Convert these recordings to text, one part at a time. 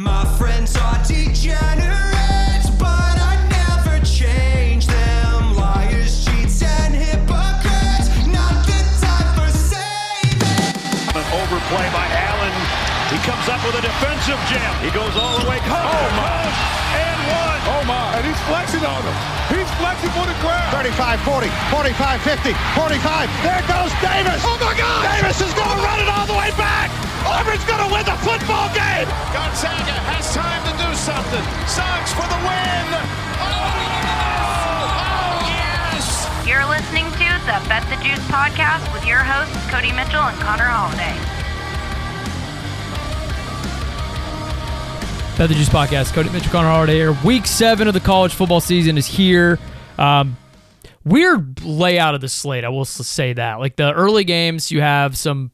My friends are degenerates, but I never change them. Liars, cheats, and hypocrites. Not the time for saving. An overplay by Allen. He comes up with a defensive jam. He goes all the way. Oh my! And one. Oh my, and he's flexing on him. He's flexing for the crowd. 35 40, 45 50, 45. There goes Davis. Oh my God! Davis is going to run it all the way back. Auburn's going to win the football game. Gonzaga has time to do something. Sox for the win. Oh, oh yes! You're listening to the Bet the Juice podcast with your hosts, Cody Mitchell and Connor Holiday. Bet the Juice Podcast. Cody Mitchell Connor Holiday here. Week seven of the college football season is here. Um, weird layout of the slate. I will say that. Like the early games, you have some,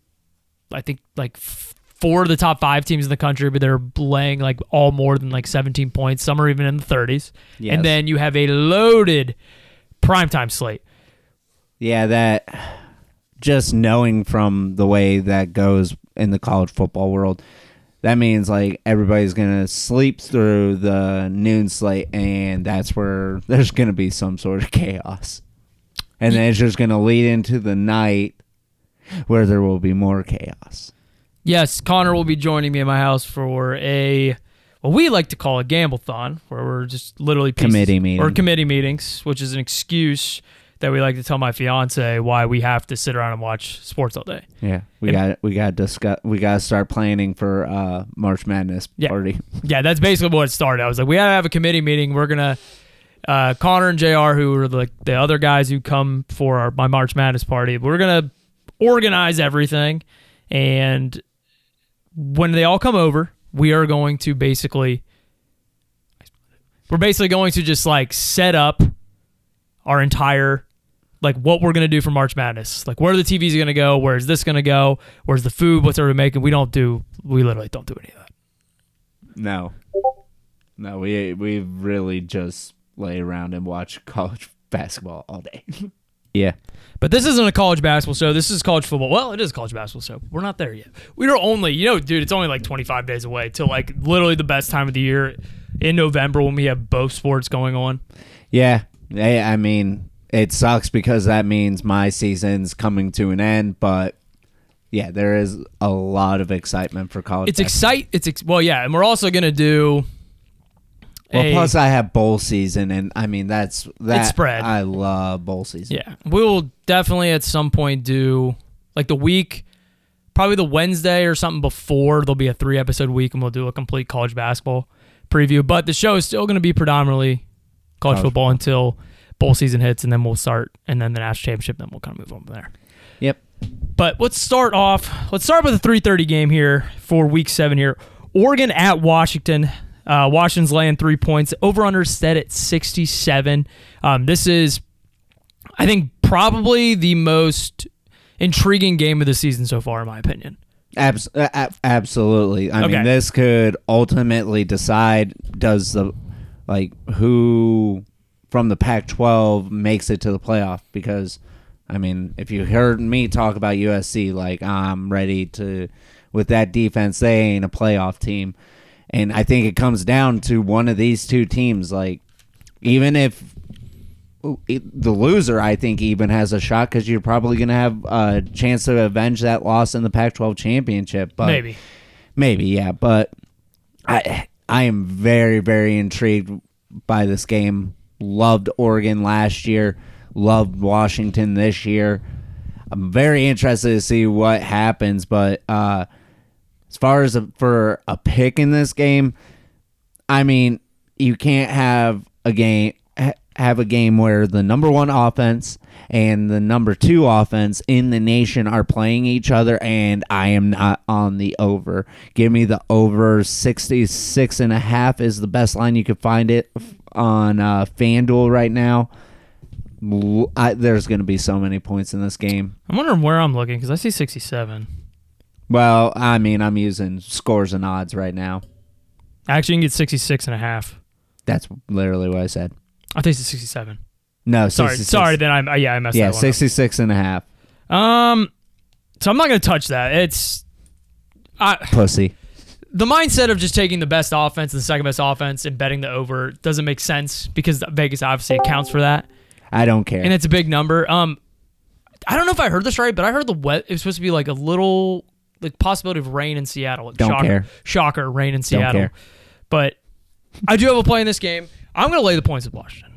I think, like f- four of the top five teams in the country, but they're laying like all more than like 17 points. Some are even in the 30s. Yes. And then you have a loaded primetime slate. Yeah, that just knowing from the way that goes in the college football world, that means like everybody's gonna sleep through the noon slate, and that's where there's gonna be some sort of chaos, and then it's just gonna lead into the night where there will be more chaos. Yes, Connor will be joining me in my house for a what we like to call a gamblethon, where we're just literally pieces- Committee meeting. or committee meetings, which is an excuse that we like to tell my fiance why we have to sit around and watch sports all day. Yeah, we got we got to discuss. We got to start planning for uh March Madness Yeah. party. Yeah, that's basically what started. I was like, we gotta have a committee meeting. We're gonna uh, Connor and Jr. who are like the other guys who come for our, my March Madness party. We're gonna organize everything, and when they all come over, we are going to basically we're basically going to just like set up our entire like what we're gonna do for March Madness. Like where are the TV's gonna go, where's this gonna go, where's the food, what's everybody making. We don't do we literally don't do any of that. No, no, we we really just lay around and watch college basketball all day. yeah, But this isn't a college basketball show. This is college football. Well, it is a college basketball show. We're not there yet. We are only, you know, dude, it's only like 25 days away till like literally the best time of the year in November when we have both sports going on. yeah. I, I mean, it sucks because that means my season's coming to an end. But yeah, there is a lot of excitement for college. It's basketball. excite. It's ex- well, yeah, and we're also gonna do. Well, a- plus I have bowl season, and I mean that's that. spread. I love bowl season. Yeah, we will definitely at some point do like the week, probably the Wednesday or something before. There'll be a three episode week, and we'll do a complete college basketball preview. But the show is still going to be predominantly college, College football until bowl season hits, and then we'll start, and then the national championship. Then we'll kind of move on from there. Yep. But let's start off. Let's start with the 3:30 game here for Week Seven. Here, Oregon at Washington. Uh, Washington's laying three points. Over under set at 67. Um, this is, I think, probably the most intriguing game of the season so far, in my opinion. Abs- uh, ab- absolutely. I Okay. mean, this could ultimately decide does the like who from the Pac-12 makes it to the playoff because I mean, if you heard me talk about USC like I'm ready to with that defense, they ain't a playoff team. And I think it comes down to one of these two teams like even if the loser, I think, even has a shot because you're probably going to have a chance to avenge that loss in the Pac-12 championship. But Maybe. maybe, yeah. But I, I am very, very intrigued by this game. Loved Oregon last year. Loved Washington this year. I'm very interested to see what happens. But uh, as far as a, for a pick in this game, I mean, you can't have a game ha- have a game where the number one offense and the number two offense in the nation are playing each other and I am not on the over. Give me the over 66 and a half is the best line you could find it on uh, FanDuel right now. I, there's going to be so many points in this game. I'm wondering where I'm looking because I see 67. Well, I mean, I'm using scores and odds right now. Actually, you can get 66 and a half. That's literally what I said. I think it's 67. No, Sorry, 66. sorry. Then I'm uh, yeah, I messed Yeah, that one up. 66 and a half. Um, so I'm not gonna touch that. It's I Pussy. the mindset of just taking the best offense and the second best offense and betting the over doesn't make sense because Vegas obviously accounts for that, I don't care. and it's a big number. Um, I don't know if I heard this right, but I heard the wet. It was supposed to be like a little like possibility of rain in Seattle. Don't Shocker. care. Shocker, rain in Seattle. care. But I do have a play in this game. I'm going to lay the points with Washington.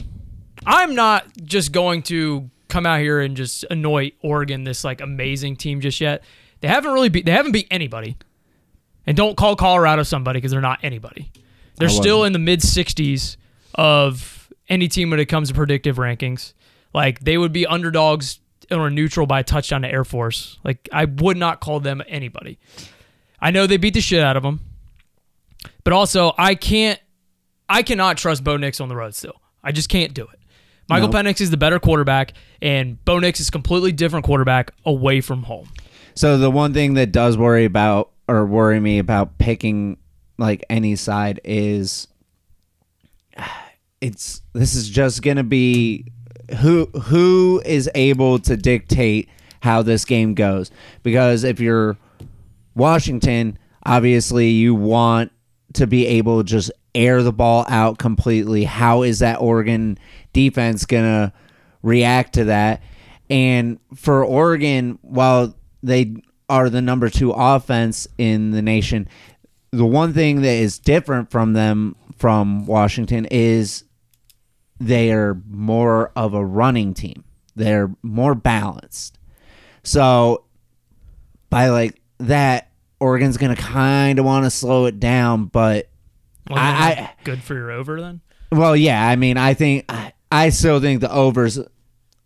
I'm not just going to come out here and just annoy Oregon, this like amazing team, just yet. They haven't really beat. They haven't beat anybody. And don't call Colorado somebody because they're not anybody. They're still in the mid 60s of any team when it comes to predictive rankings. Like they would be underdogs or neutral by a touchdown to Air Force. Like I would not call them anybody. I know they beat the shit out of them, but also I can't. I cannot trust Bo Nix on the road still. I just can't do it. Michael No. Penix is the better quarterback, and Bo Nix is a completely different quarterback away from home. So the one thing that does worry about or worry me about picking like any side is it's this is just going to be who who is able to dictate how this game goes because if you're Washington, obviously you want to be able to just air the ball out completely. How is that Oregon defense going to react to that? And for Oregon, while they are the number two offense in the nation, the one thing that is different from them from Washington is they are more of a running team. They're more balanced. So by like that, Oregon's gonna kind of want to slow it down, but Well, I- good for your over then. well, yeah. I mean, I think I, I still think the overs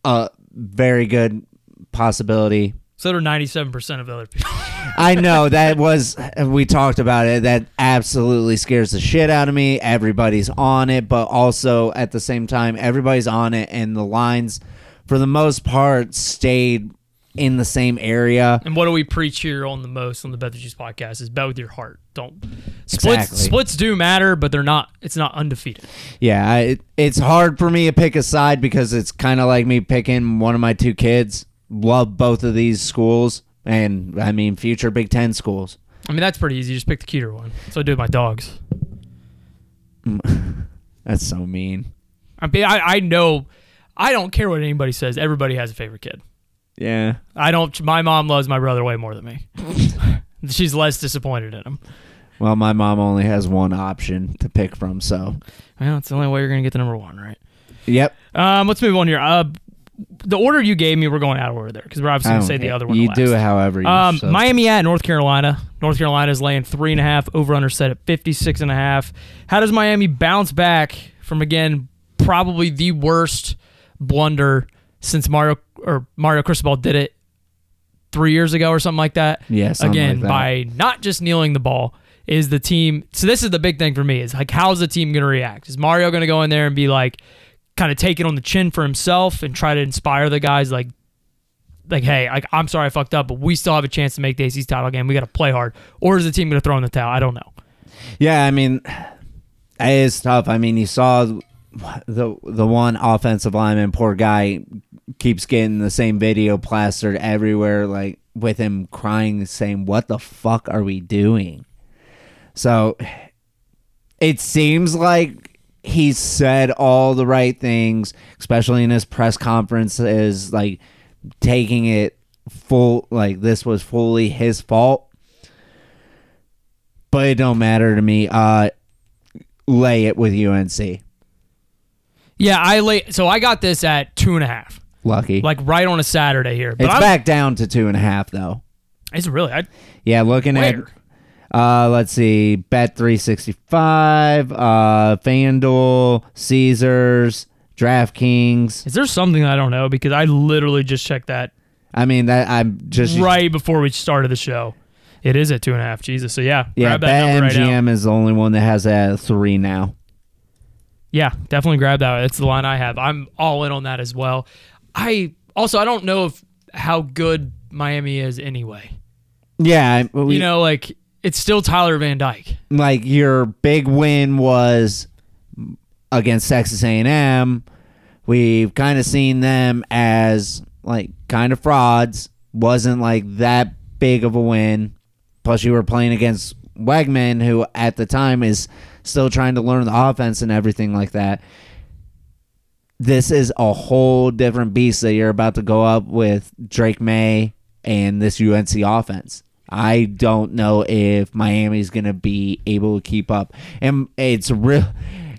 a very good possibility. So ninety-seven percent of other people. I know that was we talked about it. That absolutely scares the shit out of me. Everybody's on it, but also at the same time, everybody's on it, and the lines, for the most part, stayed in the same area. and what do we preach here on the most on the Bet the Juice podcast is bet with your heart. Don't splits. Exactly. Splits do matter, but they're not. It's not undefeated. Yeah, I, it, it's hard for me to pick a side because it's kind of like me picking one of my two kids. Love both of these schools, and I mean future Big Ten schools. I mean, that's pretty easy. Just pick the cuter one. So I do with my dogs. That's so mean. I mean, I, I know. I don't care what anybody says. Everybody has a favorite kid. Yeah. I don't. My mom loves my brother way more than me. She's less disappointed in him. Well, my mom only has one option to pick from, so. Well, it's the only way you're gonna get the number one, right? Yep. Um, let's move on here. Uh, the order you gave me, we're going out of order there because we're obviously gonna don't say the other one. You do however you Um, so. Miami at North Carolina. North Carolina is laying three and a half. Over under set at 56 and a half. How does Miami bounce back from again probably the worst blunder since Mario or Mario Cristobal did it three years ago or something like that? Yeah, again like that. by not just kneeling the ball. Is the team so? This is the big thing for me. Is like, how's the team going to react? Is Mario going to go in there and be like, kind of take it on the chin for himself and try to inspire the guys like like, hey, like, I'm sorry I fucked up, but we still have a chance to make the ACC title game. We got to play hard. Or is the team going to throw in the towel? I don't know. Yeah, I mean, it is tough. I mean, you saw the the one offensive lineman, poor guy, keeps getting the same video plastered everywhere, like with him crying, saying, "What the fuck are we doing?" So it seems like he said all the right things, especially in his press conferences, like taking it full, like this was fully his fault but it don't matter to me. Uh, lay it with UNC. Yeah, I lay. So I got this at two and a half, Lucky, like right on a Saturday here. But it's I'm, back down to two and a half though. It's really. I, Yeah, looking Where? at. Uh, let's see, Bet three sixty five, uh, FanDuel, Caesars, DraftKings. is there something I don't know? Because I literally just checked that I mean that I'm just right before we started the show. It is at two and a half. Jesus. So yeah, Yeah, grab that number right now. Is the only one that has that at three now. Yeah, definitely grab that. That's the line I have. I'm all in on that as well. I also I don't know if how good Miami is anyway. Yeah, we, you know, like it's still Tyler Van Dyke. like your big win was against Texas A&M. We've kind of seen them as like kind of frauds. Wasn't like that big of a win. Plus, you were playing against Weigman, who at the time is still trying to learn the offense and everything like that. This is a whole different beast that you're about to go up with Drake Maye and this UNC offense. I don't know if Miami's going to be able to keep up. And it's real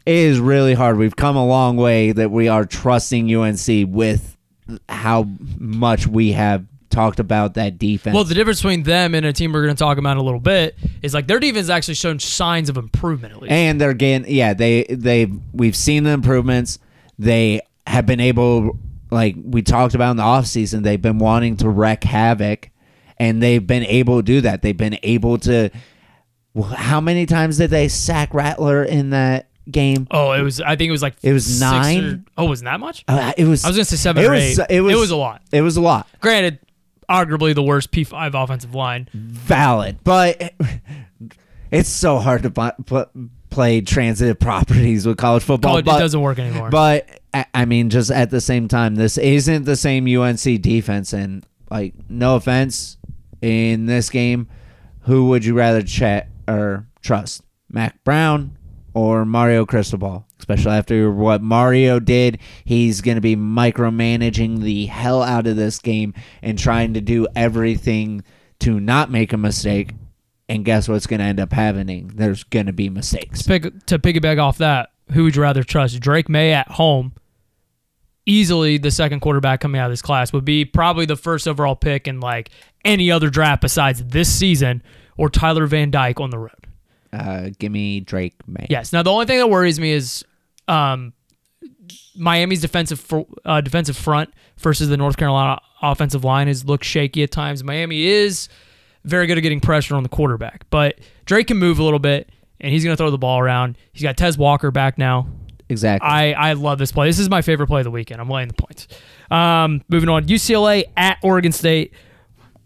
it is really hard. We've come a long way that we are trusting UNC with how much we have talked about that defense. Well, the difference between them and a team we're going to talk about in a little bit is like their defense actually shown signs of improvement at least. and they're getting yeah they they we've seen the improvements they have been able like we talked about in the offseason they've been wanting to wreak havoc and they've been able to do that they've been able to well, how many times did they sack Rattler in that game oh, it was. I think it was like It was nine? Or, oh, wasn't that much? uh, it was I was gonna say seven it or was, eight. it was It was a lot. it was a lot Granted, arguably the worst P five offensive line. valid but it's so hard to put, play transitive properties with college football College, but, it doesn't work anymore. But I mean, just at the same time, this isn't the same UNC defense. And like, no offense, in this game, who would you rather chat or trust, Mack Brown or Mario Cristobal? Especially after what Mario did, he's going to be micromanaging the hell out of this game and trying to do everything to not make a mistake. And guess what's going to end up happening? There's going to be mistakes. Pick, to piggyback off that, who would you rather trust? Drake Maye at home, easily the second quarterback coming out of this class, would be probably the first overall pick in like any other draft besides this season, or Tyler Van Dyke on the road. Uh, give me Drake Maye. Yes. Now the only thing that worries me is um, Miami's defensive fr- uh, defensive front versus the North Carolina offensive line has looked shaky at times. Miami is very good at getting pressure on the quarterback, but Drake can move a little bit, and he's going to throw the ball around. He's got Tez Walker back now. Exactly. I, I love this play. This is my favorite play of the weekend. I'm laying the points. Um, moving on, UCLA at Oregon State.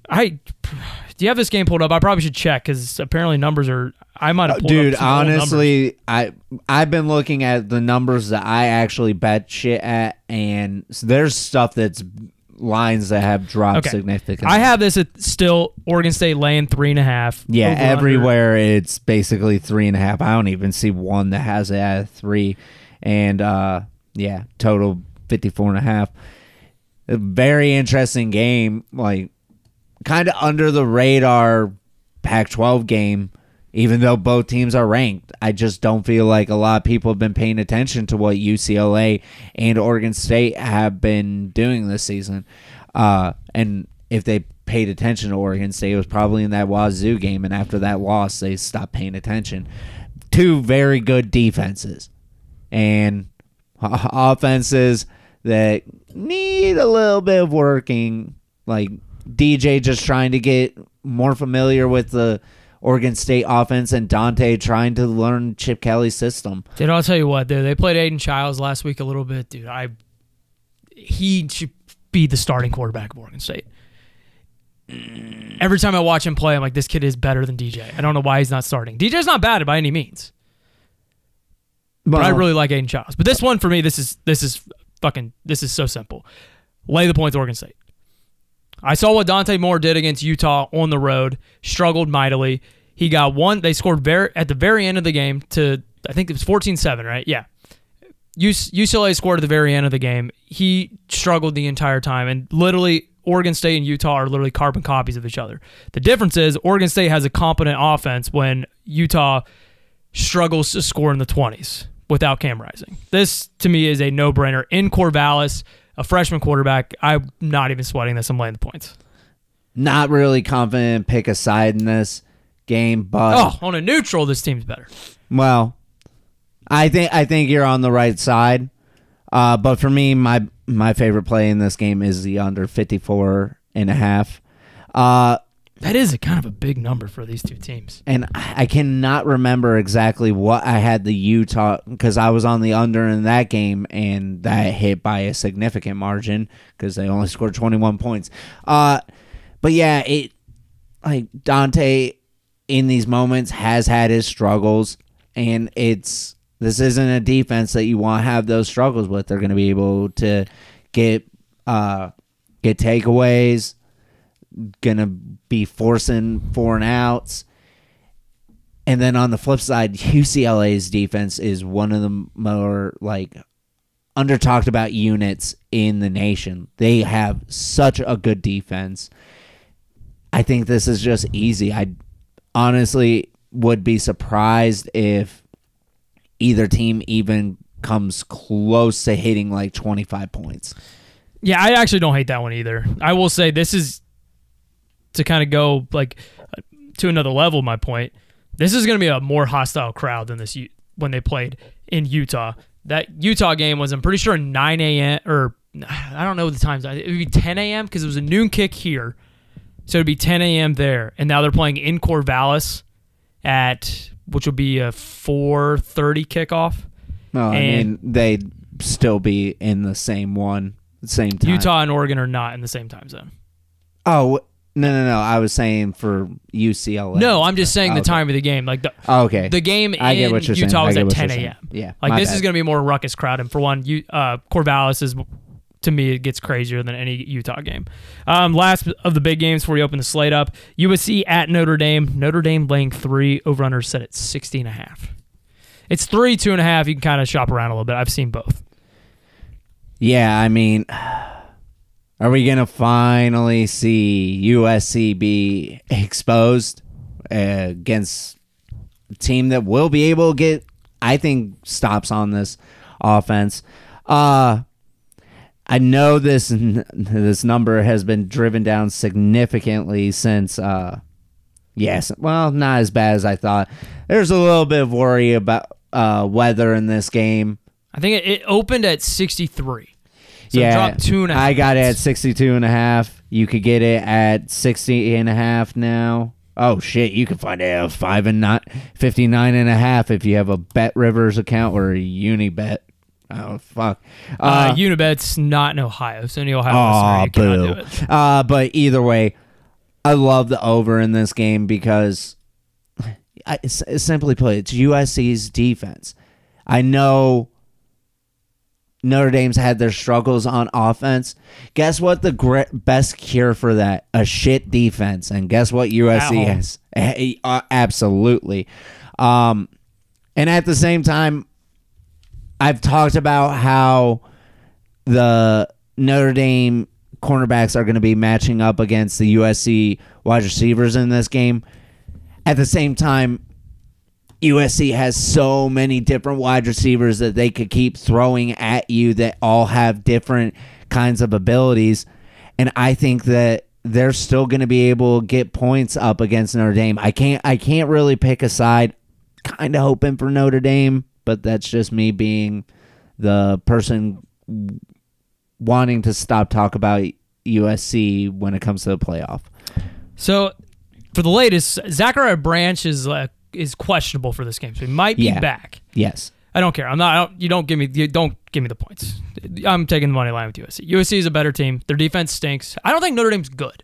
I do you have this game pulled up? I probably should check because apparently numbers are. I might have Dude, old numbers. honestly, I I've been looking at the numbers that I actually bet shit at, and there's stuff that's lines that have dropped Okay. significantly. I have this at still Oregon State laying three and a half. yeah, Over under. everywhere it's basically three and a half. I don't even see one that has it at three, and uh, yeah, total 54 and a half. A very interesting game, like kind of under the radar Pac-12 game. Even though both teams are ranked, I just don't feel like a lot of people have been paying attention to what UCLA and Oregon State have been doing this season. Uh, and if they paid attention to Oregon State, it was probably in that Wazoo game, and after that loss, they stopped paying attention. Two very good defenses, and offenses that need a little bit of working. Like DJ just trying to get more familiar with the Oregon State offense, and Dante trying to learn Chip Kelly's system. Dude, I'll tell you what, dude. They played Aidan Chiles last week a little bit, dude. I he should be the starting quarterback of Oregon State. Every time I watch him play, I'm like, this kid is better than DJ. I don't know why he's not starting. DJ's not bad by any means, but I really like Aidan Chiles. But this one for me, this is this is fucking this is so simple. Lay the points, Oregon State. I saw what Dante Moore did against Utah on the road. Struggled mightily. He got one. They scored very at the very end of the game to I think it was 14-7, right? Yeah. UCLA scored at the very end of the game. He struggled the entire time, and literally Oregon State and Utah are literally carbon copies of each other. The difference is Oregon State has a competent offense when Utah struggles to score in the 20s without Cam Rising. This to me is a no-brainer. In Corvallis, a freshman quarterback, I'm not even sweating this. I'm laying the points. not really confident pick a side in this game, but Oh, on a neutral, this team's better. well, I think I think you're on the right side. Uh, but for me, my my favorite play in this game is the under 54 and a half. Uh, That is a kind of a big number for these two teams. and I cannot remember exactly what I had the Utah because I was on the under in that game and that hit by a significant margin because they only scored 21 points. Uh, but yeah, it like Dante in these moments has had his struggles and it's this isn't a defense that you want to have those struggles with. They're going to be able to get uh get takeaways, gonna be forcing four and outs. And then on the flip side, UCLA's defense is one of the more like under talked about units in the nation. They have such a good defense. I think this is just easy. I honestly would be surprised if either team even comes close to hitting like 25 points. Yeah, I actually don't hate that one either. I will say this is to kind of go like to another level. My point. This is going to be a more hostile crowd than this when they played in Utah. That Utah game was, I'm pretty sure, 9 a.m. or I don't know the times. It would be 10 a.m. because it was a noon kick here, so it'd be 10 a.m. there. And now they're playing in Corvallis at which will be a 4:30 kickoff. Well, I And- mean, they'd still be in the same one, same time. Utah and Oregon are not in the same time zone. Oh no, no, no! I was saying for UCLA. No, I'm just saying the Okay. time of the game. Like the Oh, okay. the game I get in what you're saying. Utah I was get at 10 a.m. Yeah, like this bad. is going to be more ruckus crowd. And for one, you, uh, Corvallis is to me it gets crazier than any Utah game. Um, last of the big games before we open the slate up, USC at Notre Dame. Notre Dame laying three over under set at 60 and a half. It's three, two and a half. You can kind of shop around a little bit. I've seen both. Yeah, I mean, are we gonna finally see USC be exposed uh, against a team that will be able to get, I think, stops on this offense? Uh I know this this number has been driven down significantly since. Uh, yes, well, not as bad as I thought. There's a little bit of worry about uh, weather in this game. I think it opened at 63. So yeah, dropped two and a half. I got it at points. 62 and a half. You could get it at 60 and a half now. Oh shit, you can find it at 5 and not 59 and a half if you have a BetRivers account or a Unibet. Oh fuck. Uh, Unibet's not in Ohio, so any Ohio Aw, listener, boo. do it. Uh, but either way, I love the over in this game because, I, simply put, it's USC's defense. I know Notre Dame's had their struggles on offense. Guess what? The gre- best cure for that a shit defense, and guess what? USC has uh, absolutely. Um, and at the same time, I've talked about how the Notre Dame cornerbacks are going to be matching up against the USC wide receivers in this game. At the same time, USC has so many different wide receivers that they could keep throwing at you that all have different kinds of abilities. And I think that they're still going to be able to get points up against Notre Dame. I can't I can't really pick a side. Kind of hoping for Notre Dame, but that's just me being the person wanting to stop talk about USC when it comes to the playoff. So, for the latest, Zachariah Branch is uh, is questionable for this game, so he might be Yeah. back. Yes. I don't care. I'm not. I don't, you don't give me. You don't give me the points. I'm taking the money line with USC. USC is a better team. Their defense stinks. I don't think Notre Dame's good.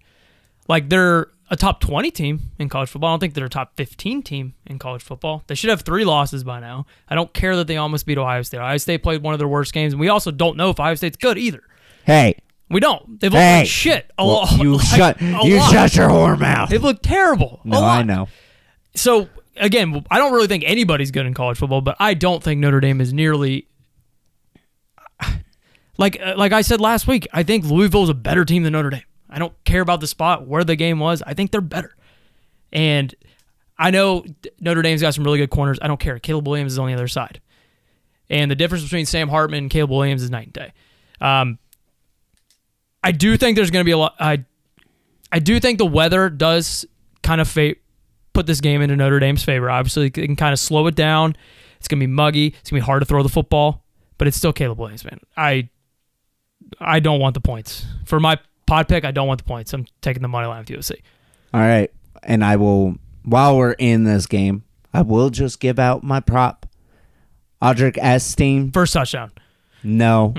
Like they're a top 20 team in college football. I don't think they're a top 15 team in college football. They should have three losses by now. I don't care that they almost beat Ohio State. Ohio State played one of their worst games, and we also don't know if Ohio State's good either. Hey, We don't. They've looked Hey. like shit. A well, lot. you like, shut you lot. shut your whore mouth. They've looked terrible. No. I know. So again, I don't really think anybody's good in college football, but I don't think Notre Dame is nearly like uh, like I said last week. I think Louisville's a better team than Notre Dame. I don't care about the spot where the game was. I think they're better, and I know Notre Dame's got some really good corners. I don't care. Caleb Williams is on the other side, and the difference between Sam Hartman and Caleb Williams is night and day. Um, I do think there's going to be a lot. I I do think the weather does kind of fa- put this game into Notre Dame's favor. Obviously, it can kind of slow it down. It's going to be muggy. It's going to be hard to throw the football, but it's still Caleb Williams, man. I I don't want the points. For my pod pick, I don't want the points. I'm taking the money line with USC. All right, and I will while we're in this game, I will just give out my prop. Audric Estime, First touchdown. no.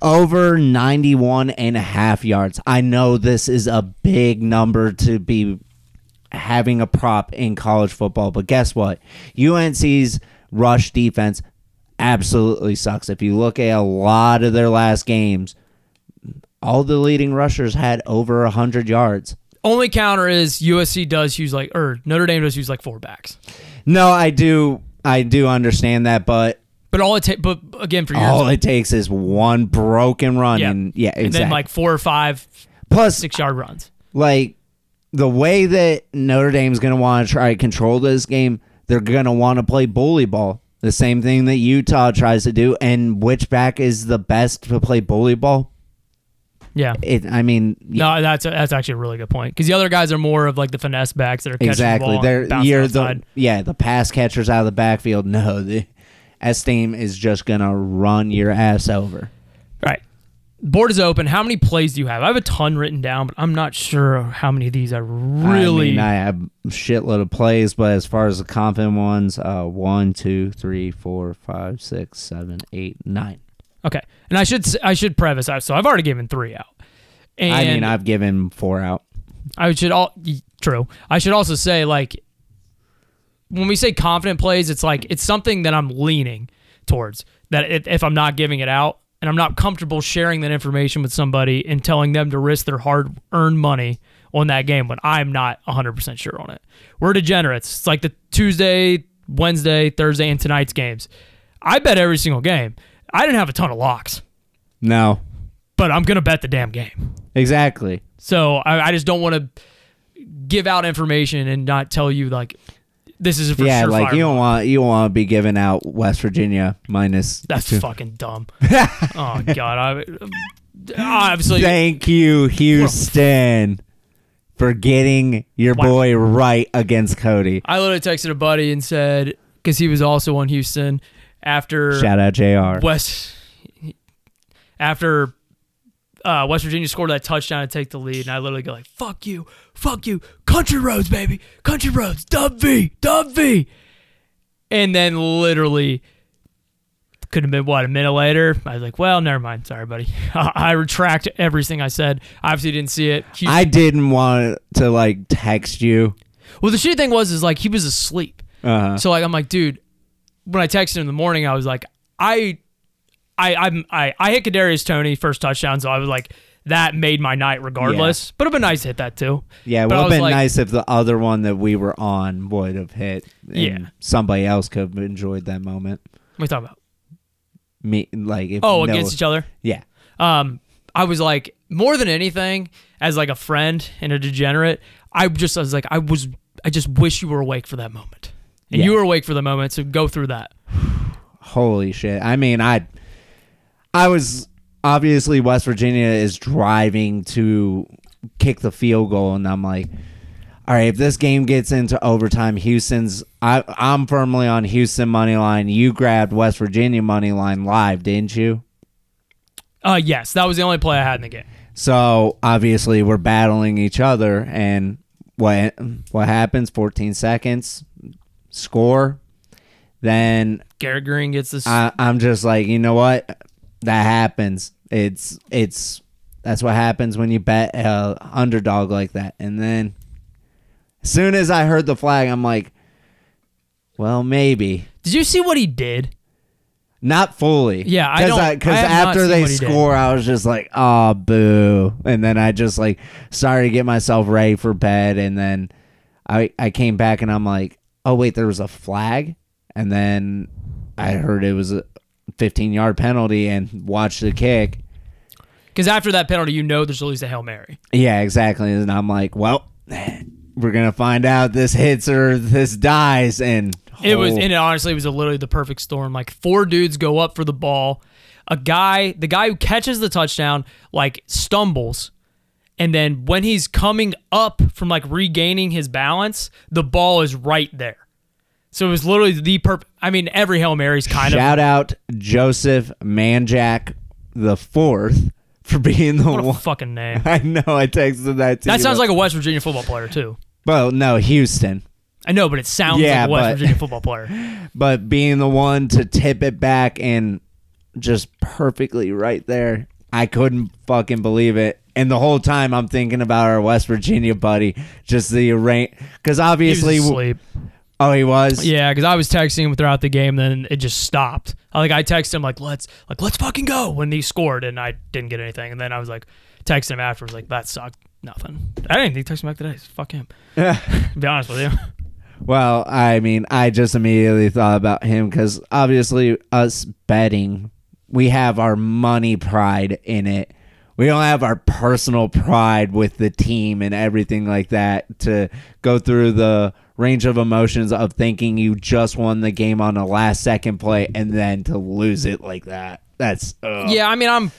Over 91 and a half yards. I know this is a big number to be having a prop in college football, but guess what? UNC's rush defense absolutely sucks. If you look at a lot of their last games, all the leading rushers had over 100 yards. Only counter is USC does use like or Notre Dame does use like four backs. No, I do. I do understand that, but But all it takes, but again, for years, all it takes is one broken run, yeah, and yeah, exactly. and then like four or five Plus, six yard runs. like the way that Notre Dame's going to want to try to control this game, they're going to want to play bully ball. The same thing that Utah tries to do. And which back is the best to play bully ball? Yeah. It. I mean, No, that's that's actually a really good point because the other guys are more of like the finesse backs that are catching exactly. the ball, They're you're outside. the yeah the pass catchers out of the backfield. No, the Estime is just going to run your ass over. Board is open. How many plays do you have? I have a ton written down, but I'm not sure how many of these I really. I mean, I have a shitload of plays, but as far as the confident ones, uh, one, two, three, four, five, six, seven, eight, nine. okay, and I should I should preface. So I've already given three out. And I mean, I've given four out. I should all true. I should also say like when we say confident plays, it's like it's something that I'm leaning towards. That if I'm not giving it out and I'm not comfortable sharing that information with somebody and telling them to risk their hard-earned money on that game when I'm not 100% sure on it. We're degenerates. It's like the Tuesday, Wednesday, Thursday, and tonight's games. I bet every single game. I didn't have a ton of locks, No, but I'm gonna bet the damn game. exactly. So I, I just don't want to give out information and not tell you like this is for yeah, sure. like you don't want you don't want to be giving out West Virginia minus. That's two. fucking dumb. oh god, I, obviously. Thank you, Houston, for getting your Wow. boy right against Cody. I literally texted a buddy and said because he was also on Houston after Shout out Jr. West after uh, West Virginia scored that touchdown to take the lead, and I literally go like, "Fuck you, fuck you, country roads, baby, country roads, Dub V, Dub V," and then literally could have been what a minute later. I was like, "Well, never mind, sorry, buddy. I, I retract everything I said. Obviously, didn't see it." Houston- I didn't want to like text you. well, the shitty thing was is like he was asleep. Uh, So like I'm like, dude, when I texted him in the morning, I was like, I I I'm I, I hit Kadarius Toney first touchdown, so I was like, that made my night regardless. But it'd been nice to hit that too. yeah, it would have been like- nice if the other one that we were on would have hit. and Yeah. somebody else could have enjoyed that moment. What are you talking about? Me, like if Oh, no- against each other. Yeah, Um, I was like, more than anything, as like a friend and a degenerate, I just I was like, I was I just wish you were awake for that moment. And Yeah. you were awake for the moment, so go through that. holy shit. I mean, I, I was obviously West Virginia is driving to kick the field goal, and I'm like, all right, if this game gets into overtime, Houston's. I I'm firmly on Houston money line. You grabbed West Virginia money line live, didn't you? Uh yes, that was the only play I had in the game. So obviously we're battling each other, and what what happens? 14 seconds, score. Then Garrett Greene gets this I, I'm just like, you know what? That happens. It's it's that's what happens when you bet uh, underdog like that. And then as soon as I heard the flag, I'm like, well, maybe Did you see what he did? not fully. Yeah, I don't- because I have not after they he did. score, I was just like, oh, boo. And then I just like started to get myself ready for bed, and then I I came back and I'm like, oh wait, there was a flag, and then I heard it was a 15 yard penalty and watch the kick. Because after that penalty, you know there's at least a Hail Mary. Yeah, exactly. And I'm like, well, we're gonna find out this hits or this dies, and It was, oh, and it honestly was a literally the perfect storm. Like four dudes go up for the ball. A guy, the guy who catches the touchdown, like stumbles. And then when he's coming up from like regaining his balance, the ball is right there. So it was literally the perp. I mean, every Hail Mary's kind of shout of. out Joseph Manjack the fourth for being the What a one. fucking name. I know. I texted that to That you. sounds like a West Virginia football player, too. Well, no, Houston. I know, but it sounds Yeah, like a West but- Virginia football player. But being the one to tip it back and just perfectly right there, I couldn't fucking believe it. And the whole time I'm thinking about our West Virginia buddy, just the arrange because He was obviously, asleep. Oh, he was. Yeah, because I was texting him throughout the game, then it just stopped. I, Like I texted him like let's like let's fucking go when he scored, and I didn't get anything. And then I was like texting him afterwards like that sucked, nothing. I didn't even text him back today. Fuck him. to be honest with you. Well, I mean, I just immediately thought about him because obviously, us betting, we have our money pride in it. We don't have our personal pride with the team and everything like that to go through the range of emotions of thinking you just won the game on a last second play and then to lose it like that. That's ugh. Yeah, I mean, I'm,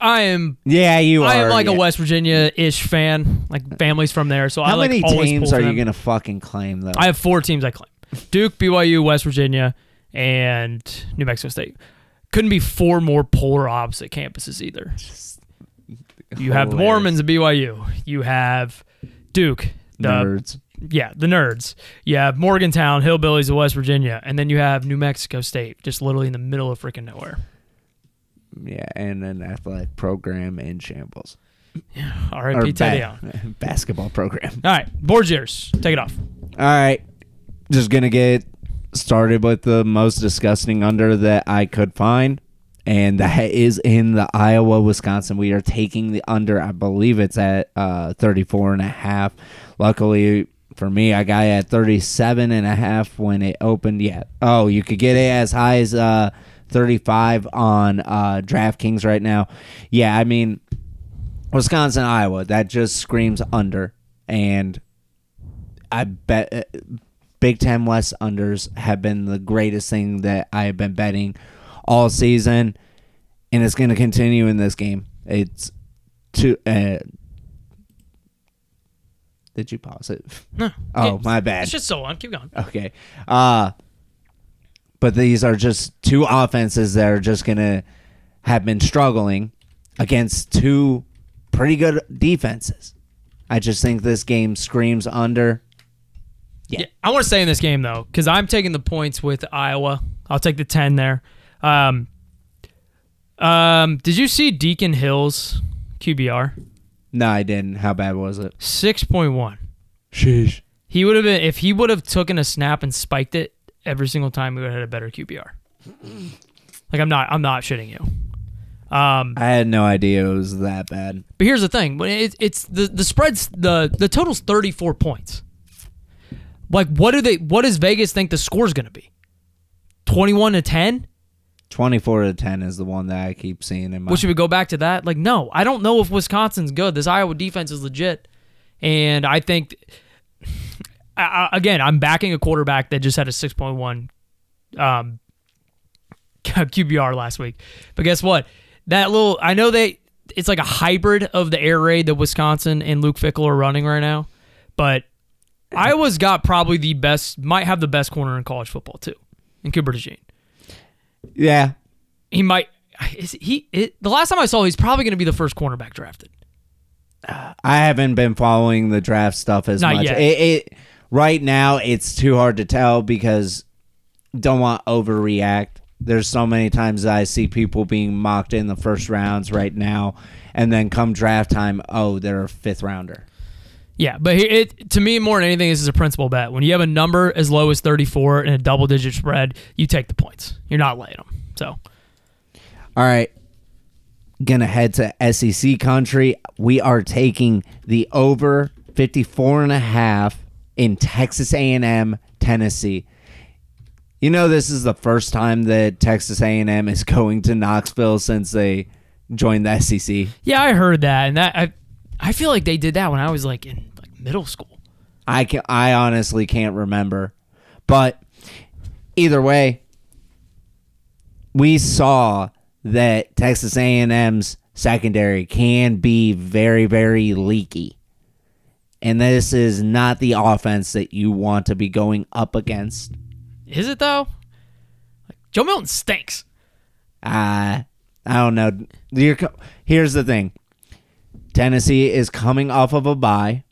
I am, yeah. You are I am like a. West Virginia ish fan. Like families from there, so I How like many teams are you gonna fucking claim though? I have four teams I claim: Duke, BYU, West Virginia, and New Mexico State. Couldn't be four more polar opposite campuses either. You have the Mormons at BYU. You have Duke, the Nerds. Yeah, the nerds. You have Morgantown, Hillbillies of West Virginia, and then you have New Mexico State, just literally in the middle of freaking nowhere. Yeah, and an athletic program in shambles. Right, Pete Teddy ba- basketball program. All right, board's yours. Take it off. All right, just gonna get started with the most disgusting under that I could find, and that is in the Iowa Wisconsin. We are taking the under. I believe it's at uh, 34 and a half. Luckily for me, I got it at 37 and a half when it opened. Yeah. Oh, you could get it as high as uh, 35 on uh, DraftKings right now. Yeah, I mean. Wisconsin, Iowa, that just screams under. And I bet uh, Big Ten West unders have been the greatest thing that I have been betting all season, and it's going to continue in this game. It's two. Uh, did you pause it? No. Oh, Okay, my bad. It's just so on. Keep going. Okay. Uh but these are just two offenses that are just going to have been struggling against two pretty good defenses. I just think this game screams under. Yeah. I want to stay in this game though, because I'm taking the points with Iowa. I'll take the ten there. Um, um, did you see Deacon Hill's QBR? No, I didn't. How bad was it? Six point one. Sheesh. He would have been if he would have taken a snap and spiked it every single time. We would have had a better QBR. Like I'm not, I'm not shitting you. Um, I had no idea it was that bad. But here's the thing: when it, it's the the spreads the the total's 34 points. Like, what do they? What does Vegas think the score's going to be? 21 to 10? 24 to 10 is the one that I keep seeing in my What should we go back to that? Like, no, I don't know if Wisconsin's good. This Iowa defense is legit, and I think, I- again, I'm backing a quarterback that just had a 6.1 um, QBR last week. But guess what? That little, I know they, it's like a hybrid of the air raid that Wisconsin and Luke Fickell are running right now, but Iowa's got probably the best, might have the best corner in college football too, in Cooper DeJean Yeah. he might. Is he? It, the last time I saw, he's probably going to be the first cornerback drafted. I haven't been following the draft stuff as Not much. yet. It, it right now it's too hard to tell because don't want overreact. There's so many times I see people being mocked in the first rounds right now, and then come draft time, oh, they're a fifth rounder. Yeah, but it to me more than anything, this is a principal bet. When you have a number as low as 34 and a double digit spread, you take the points. You're not laying them. So All right. Gonna head to SEC country. We are taking the over 54 and a half in Texas A&M, Tennessee. You know this is the first time that Texas A&M is going to Knoxville since they joined the SEC. yeah, I heard that, and that I I feel like they did that when I was like in like middle school. I can I honestly can't remember. But either way, we saw that Texas A&M's secondary can be very very leaky. And this is not the offense that you want to be going up against. Is it though? Like, Joe Milton stinks. Uh, I don't know. You're Here's the thing. Tennessee is coming off of a bye.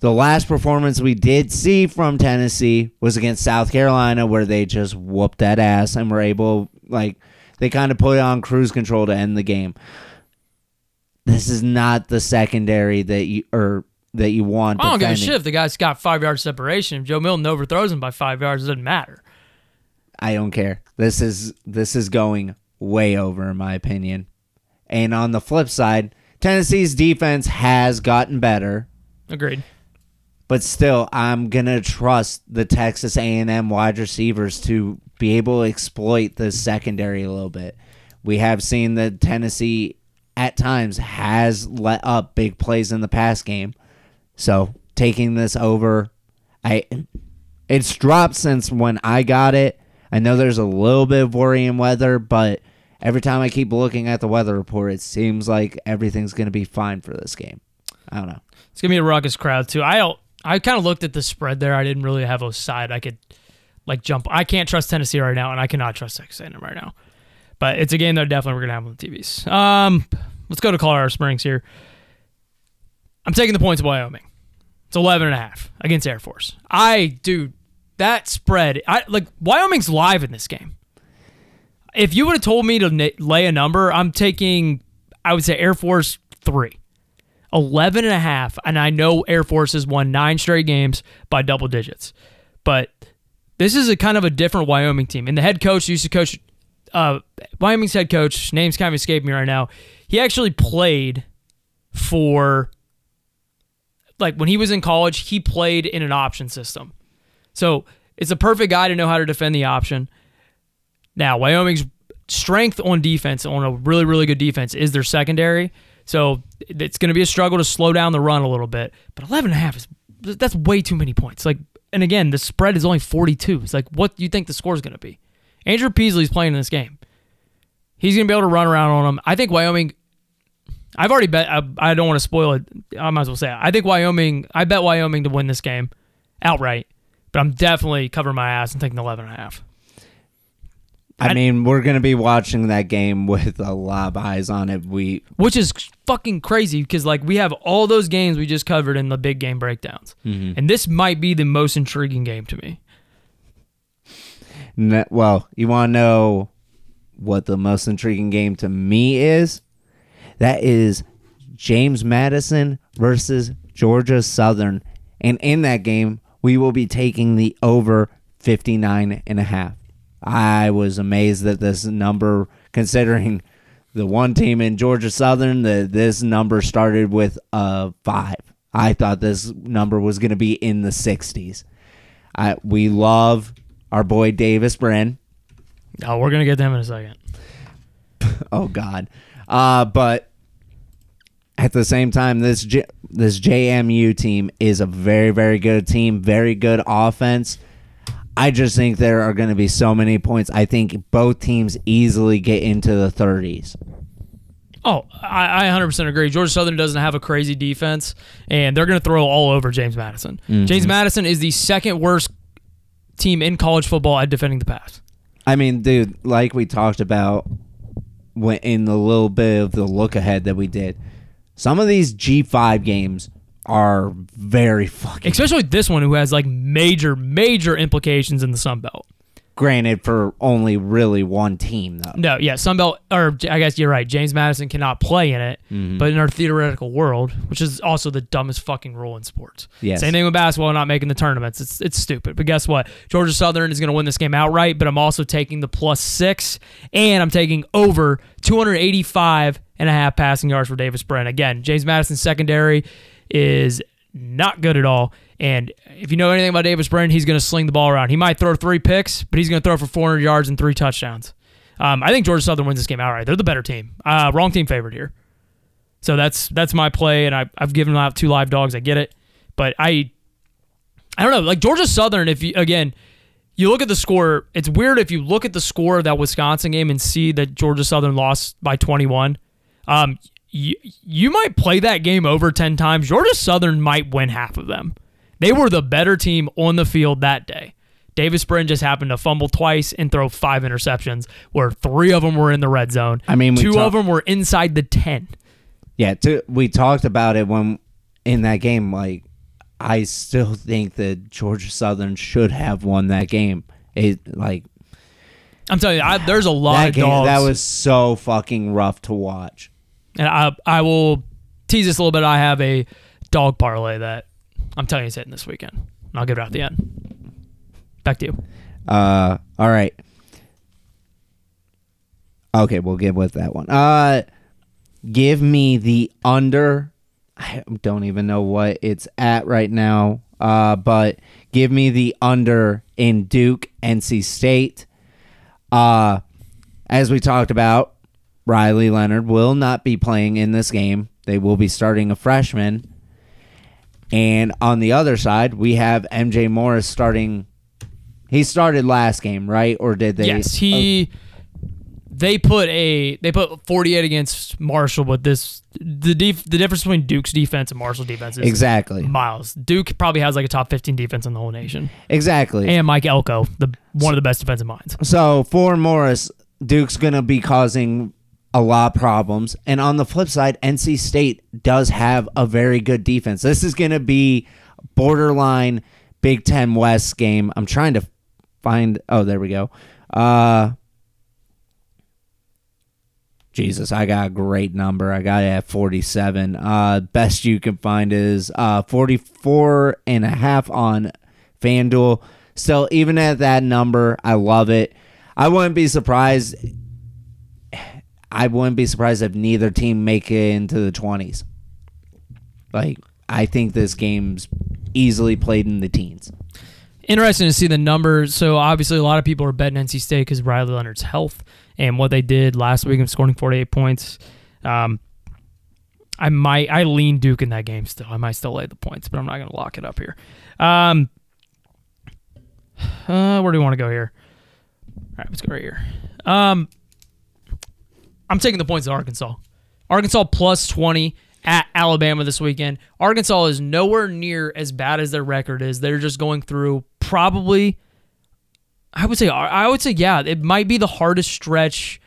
The last performance we did see from Tennessee was against South Carolina, where they just whooped that ass and were able, like, they kind of put it on cruise control to end the game. This is not the secondary that you or that you want. I don't give a shit if the guy's got five yards separation. If Joe Milton overthrows him by five yards, it doesn't matter. I don't care. This is this is going way over in my opinion. And on the flip side, Tennessee's defense has gotten better. Agreed. but still, I'm gonna trust the Texas A&M wide receivers to be able to exploit the secondary a little bit. We have seen that Tennessee at times has let up big plays in the pass game, so taking this over, I it's dropped since when I got it. I know there's a little bit of worry in weather, but every time I keep looking at the weather report, it seems like everything's going to be fine for this game. I don't know. It's gonna be a ruckus crowd too. I don't. I kind of looked at the spread there. I didn't really have a side I could like jump. I can't trust Tennessee right now, and I cannot trust Texas A&M right now. But it's a game that definitely we're gonna have on the TVs. Um, let's go to Colorado Springs here. I'm taking the points of Wyoming. It's 11 and a half against Air Force. I dude, that spread. I like Wyoming's live in this game. If you would have told me to na- lay a number, I'm taking. I would say Air Force three. 11 and a half and i know air force has won nine straight games by double digits but this is a kind of a different wyoming team and the head coach used to coach uh, wyoming's head coach name's kind of escaping me right now he actually played for like when he was in college he played in an option system so it's a perfect guy to know how to defend the option now wyoming's strength on defense on a really really good defense is their secondary so it's going to be a struggle to slow down the run a little bit. But 11 and a half is that's way too many points. Like, and again, the spread is only 42. It's like, what do you think the score is going to be? Andrew Peasley's playing in this game. He's going to be able to run around on them. I think Wyoming. I've already bet. I, I don't want to spoil it. I might as well say it. I think Wyoming. I bet Wyoming to win this game outright. But I'm definitely covering my ass and taking 11 and a half. I, I- mean, we're gonna be watching that game with a lot of eyes on it. We which is fucking crazy because like we have all those games we just covered in the big game breakdowns, mm-hmm. and this might be the most intriguing game to me. well, you want to know what the most intriguing game to me is? That is James Madison versus Georgia Southern, and in that game, we will be taking the over 59 and a half. I was amazed that this number, considering the one team in Georgia Southern, that this number started with a five. I thought this number was going to be in the 60s. I, we love our boy Davis Brin. Oh, we're gonna get them in a second. Oh God. Uh, but at the same time, this J- this JMU team is a very very good team, very good offense. I just think there are going to be so many points. I think both teams easily get into the 30s. Oh, I, I 100% agree. Georgia Southern doesn't have a crazy defense, and they're going to throw all over James Madison. Mm-hmm. James Madison is the second worst team in college football at defending the pass. I mean, dude, like we talked about in the little bit of the look ahead that we did, some of these G5 games are very fucking Especially this one, who has like major, major implications in the Sun Belt. granted for only really one team though. No, yeah, Sun Belt, or I guess you're right. James Madison cannot play in it, Mm-hmm. but in our theoretical world, which is also the dumbest fucking rule in sports. Yes. Same thing with basketball, not making the tournaments. It's it's stupid. But guess what? Georgia Southern is going to win this game outright, but I'm also taking the plus six, and I'm taking over 285 and a half passing yards for Davis Brin. Again, James Madison secondary is not good at all. And if you know anything about Davis Brin, he's going to sling the ball around. He might throw three picks, but he's going to throw for 400 yards and three touchdowns. Um, I think Georgia Southern wins this game outright. They're the better team. Uh, wrong team favored here. So that's that's my play, and I, I've given out two live dogs. I get it, but I I don't know. Like Georgia Southern, if you again you look at the score, it's weird if you look at the score of that Wisconsin game and see that Georgia Southern lost by 21. Um, you, you might play that game over 10 times. Georgia Southern might win half of them. They were the better team on the field that day. Davis Brin just happened to fumble twice and throw five interceptions, where three of them were in the red zone. I mean, two talk- of them were inside the 10. Yeah, to, we talked about it when in that game. Like, I still think that Georgia Southern should have won that game. It like I'm telling you, I, there's a lot that of game dogs. that was so fucking rough to watch. And I I will tease this a little bit. I have a dog parlay that I'm telling you is hitting this weekend. And I'll give it out at the end. Back to you. Uh, all right. Okay, we'll give with that one. Uh, give me the under. I don't even know what it's at right now. Uh, but give me the under in Duke NC State. Uh, as we talked about, Riley Leonard will not be playing in this game. They will be starting a freshman. And on the other side, we have MJ Morris starting. He started last game, right? Or did they? Yes, he. Oh. They put a they put 48 against Marshall, but this the def, the difference between Duke's defense and Marshall's defense is Exactly. miles. Duke probably has like a top 15 defense in the whole nation, Exactly. and Mike Elko, the one of the best defensive minds. So for Morris, Duke's gonna be causing a lot of problems. And on the flip side, NC State does have a very good defense. This is gonna be borderline Big Ten West game. I'm trying to find oh there we go. Uh Jesus, I got a great number. I got it at 47. Uh, best you can find is uh, 44 and a half on FanDuel. Still, even at that number, I love it. I wouldn't be surprised. I wouldn't be surprised if neither team make it into the 20s. Like, I think this game's easily played in the teens. Interesting to see the numbers. So obviously, a lot of people are betting NC State because Riley Leonard's health and what they did last week of scoring 48 points. Um, I might I lean Duke in that game still. I might still lay the points, but I'm not going to lock it up here. Um, uh, where do we want to go here? All right, let's go right here. Um, I'm taking the points at Arkansas. Arkansas plus 20 at Alabama this weekend. Arkansas is nowhere near as bad as their record is. They're just going through probably I would say I would say yeah, it might be the hardest stretch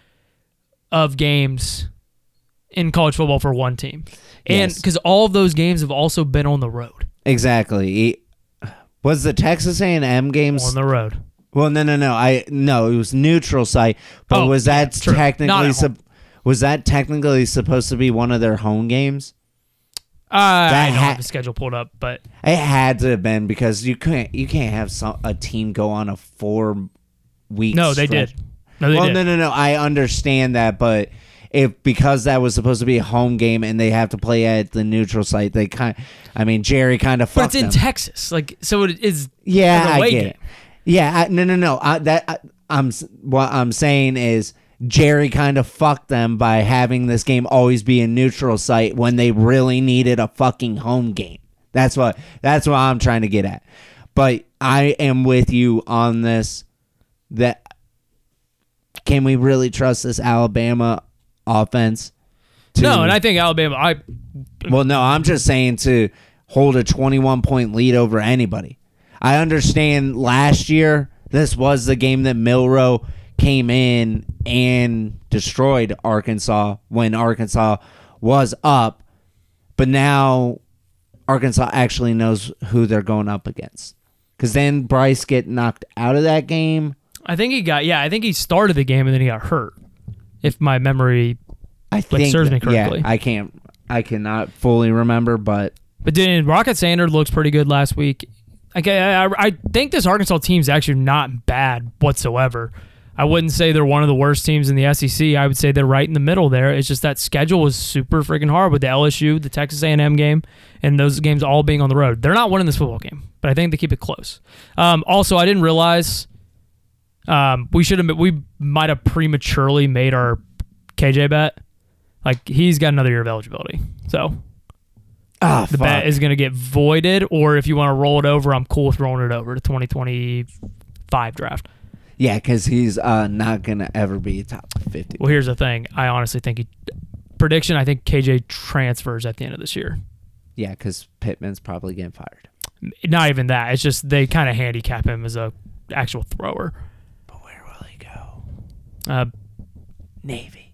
of games in college football for one team. And Yes. cuz all of those games have also been on the road. Exactly. Was the Texas A&M games On the road. Well, no, no, no. I no, it was neutral site. But Oh, was that yeah. Technically sup- was that technically supposed to be one of their home games? Uh, I don't ha- have the schedule pulled up, but It had to have been because you can't you can't have some, a team go on a four week. no, they stretch. did. No, they well, did. no, no, no. I understand that, but if because that was supposed to be a home game and they have to play at the neutral site, they kind. I mean, Jerry kind of But fucked it's in them. Texas. Like so it is Yeah, I get game. it. Yeah, I, no, no, no. I, that I, I'm what I'm saying is Jerry kind of fucked them by having this game always be a neutral site when they really needed a fucking home game. That's what that's what I'm trying to get at. But I am with you on this. That can we really trust this Alabama offense? To, No, and I think Alabama I well, no, I'm just saying to hold a 21 point lead over anybody. I understand last year this was the game that Milroe came in and destroyed Arkansas when Arkansas was up, but now Arkansas actually knows who they're going up against. Because then Bryce get knocked out of that game. I think he got yeah, I think he started the game and then he got hurt. If my memory I think serves me that- yeah, correctly. I can't, I cannot fully remember, but But then Rocket Sanders looks pretty good last week. Like, I, I, I think this Arkansas team's actually not bad whatsoever. I wouldn't say they're one of the worst teams in the SEC. I would say they're right in the middle there. It's just that schedule was super freaking hard with the LSU, the Texas A&M game, and those games all being on the road. They're not winning this football game, but I think they keep it close. Um, also, I didn't realize um, we should have we might have prematurely made our KJ bet. Like he's got another year of eligibility, so ah, the bet is going to get voided, or if you want to roll it over, I'm cool with rolling it over to 2025 draft. Yeah, because he's uh, not gonna ever be top 50. Well, here's the thing. I honestly think he prediction. I think KJ transfers at the end of this year. Yeah, because Pittman's probably getting fired. Not even that. It's just they kind of handicap him as a actual thrower. But where will he go? Uh, Navy.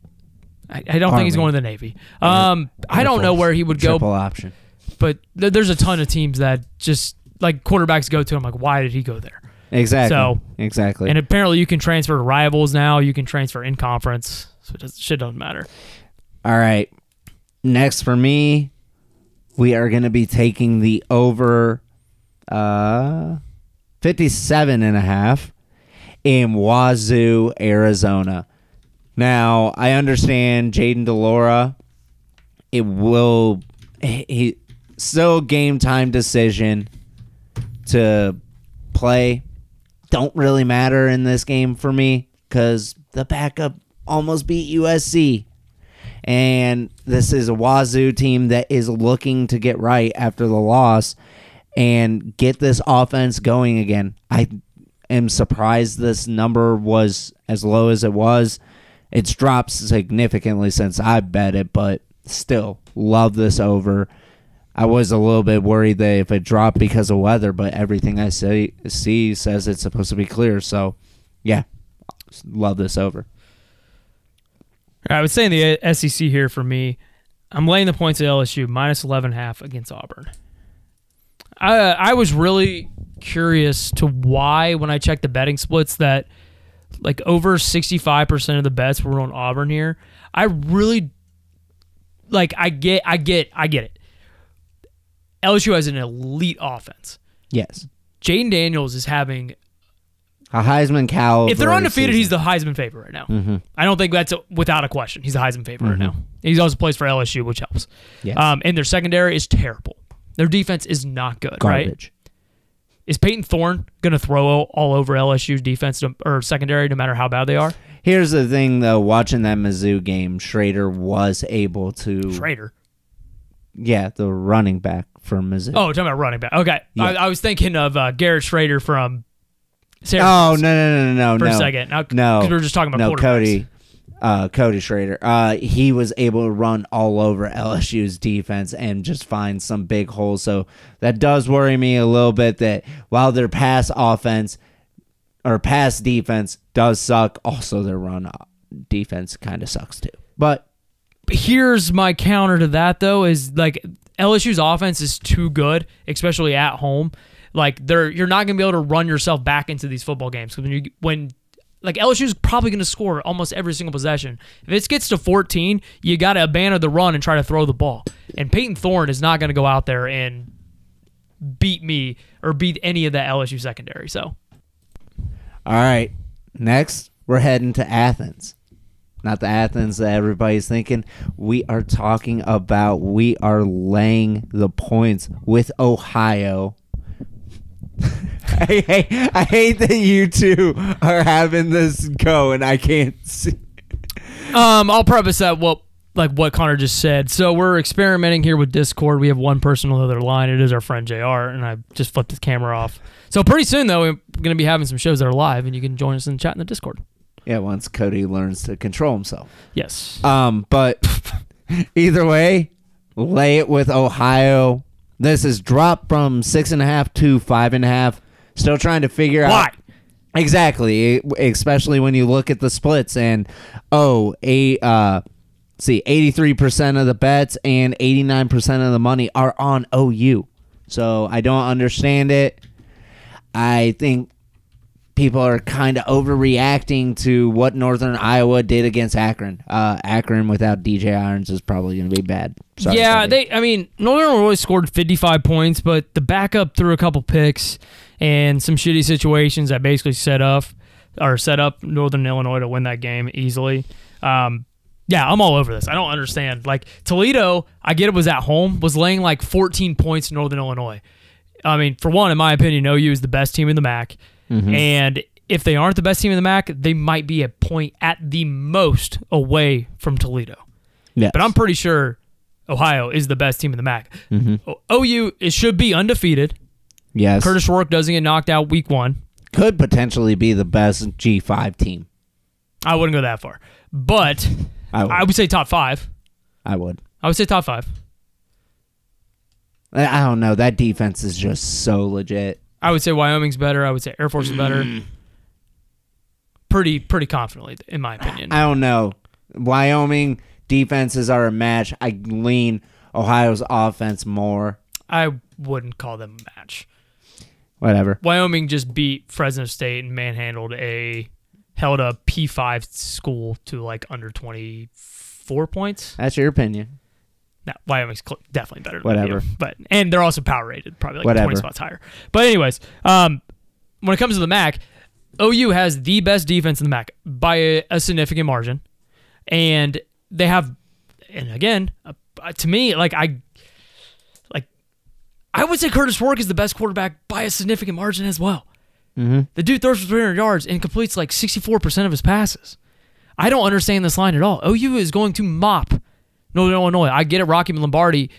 I, I don't think he's going to the Navy. Um, I don't know where he would go, Triple option. but th- there's a ton of teams that just like quarterbacks go to. I'm like, why did he go there? Exactly. So- exactly. And apparently, you can transfer to rivals now. You can transfer in conference, so it does, shit doesn't matter. All right. Next for me, we are going to be taking the over uh 57 and a half in Wazoo, Arizona. Now, I understand Jayden de Laura it will he still game time decision. to play don't really matter in this game for me because the backup almost beat USC. And this is a Wazoo team that is looking to get right after the loss and get this offense going again. I am surprised this number was as low as it was. It's dropped significantly since I bet it, but still love this over. I was a little bit worried that if it dropped because of weather, but everything I see, see says it's supposed to be clear. So, yeah, love this over. I was saying the uh, SEC here for me. I'm laying the points at LSU minus 11 half against Auburn. I I was really curious to why when I checked the betting splits that like over 65% of the bets were on Auburn here. I really like I get I get I get it. LSU has an elite offense. Yes. Jayden Daniels is having A Heisman cow. if they're undefeated, season. he's the Heisman favorite right now. I don't think that's a, without a question. He's the Heisman favorite right now. He also plays for LSU, which helps. Yes. Um, and their secondary is terrible. Their defense is not good. Right? garbage. Is Payton Thorne going to throw all over LSU's defense to, or secondary, no matter how bad they are? Here's the thing, though. Watching that Mizzou game, Schrader was able to. Schrader. Yeah, the running back for Mizzou. Oh, talking about running back. Okay, Yeah. I, I was thinking of uh, Garrett Shrader from. Oh Syracuse no no no no no For a no. second. Now- no 'cause we were just talking about no. Cody, uh, Cody Schrader. Uh, he was able to run all over LSU's defense and just find some big holes. So that does worry me a little bit. That while their pass offense or pass defense does suck, also their run uh, defense kind of sucks too. But here's my counter to that though is like LSU's offense is too good, especially at home. Like they're you're not gonna be able to run yourself back into these football games when you when like LSU's probably gonna score almost every single possession. If it gets to 14, you got to abandon the run and try to throw the ball. And Payton Thorne is not gonna go out there and beat me or beat any of that LSU secondary. So All right. Next, we're heading to Athens. Not the Athens that everybody's thinking. We are talking about we are laying the points with Ohio. I, hate, I hate that you two are having this go and I can't see. Um, I'll preface that what like what Connor just said. So we're experimenting here with Discord. We have one person on the other line. It is our friend Jr. And I just flipped his camera off. So pretty soon though, we're gonna be having some shows that are live, and you can join us in the chat in the Discord. Yeah, once Cody learns to control himself. Yes. Um, but either way, lay it with Ohio. This is dropped from six and a half to five and a half. Still trying to figure Why? out exactly, especially when you look at the splits and oh, a uh, see, eighty three percent of the bets and eighty nine percent of the money are on OU. So I don't understand it. I think people are kind of overreacting to what Northern Iowa did against Akron. Uh, Akron without DJ Irons is probably going to be bad. Sorry, yeah, they. I mean, Northern Illinois scored 55 points, but the backup threw a couple picks and some shitty situations that basically set up or set up Northern Illinois to win that game easily. Um, yeah, I'm all over this. I don't understand. Like Toledo, I get it was at home, was laying like 14 points to Northern Illinois. I mean, for one, in my opinion, OU is the best team in the MAC, Mm-hmm. and if they aren't the best team in the MAC, they might be a point at the most away from Toledo. Yes. But I'm pretty sure Ohio is the best team in the MAC. Mm-hmm. O- OU it should be undefeated. yes, Kurtis Rourke doesn't get knocked out week one. could potentially be the best G five team. I wouldn't go that far, but I would. I would say top five. I would. I would say top five. I don't know. That defense is just so legit. I would say Wyoming's better. I would say Air Force is better. Mm-hmm. Pretty pretty confidently, in my opinion. I don't know. Wyoming defenses are a match. I lean Ohio's offense more. I wouldn't call them a match. Whatever. Wyoming just beat Fresno State and manhandled a held a P5 school to like under 24 points. That's your opinion. No, Wyoming's cl- definitely better than Whatever. But and they're also power rated, probably like Whatever. 20 spots higher. But anyways, um, when it comes to the MAC, OU has the best defense in the MAC by a, a significant margin, and they have, and again, uh, to me, like I, like I would say Kurtis Rourke is the best quarterback by a significant margin as well. The dude throws for 300 yards and completes like 64% of his passes. I don't understand this line at all. OU is going to mop Northern Illinois. I get it. Rocky Lombardi,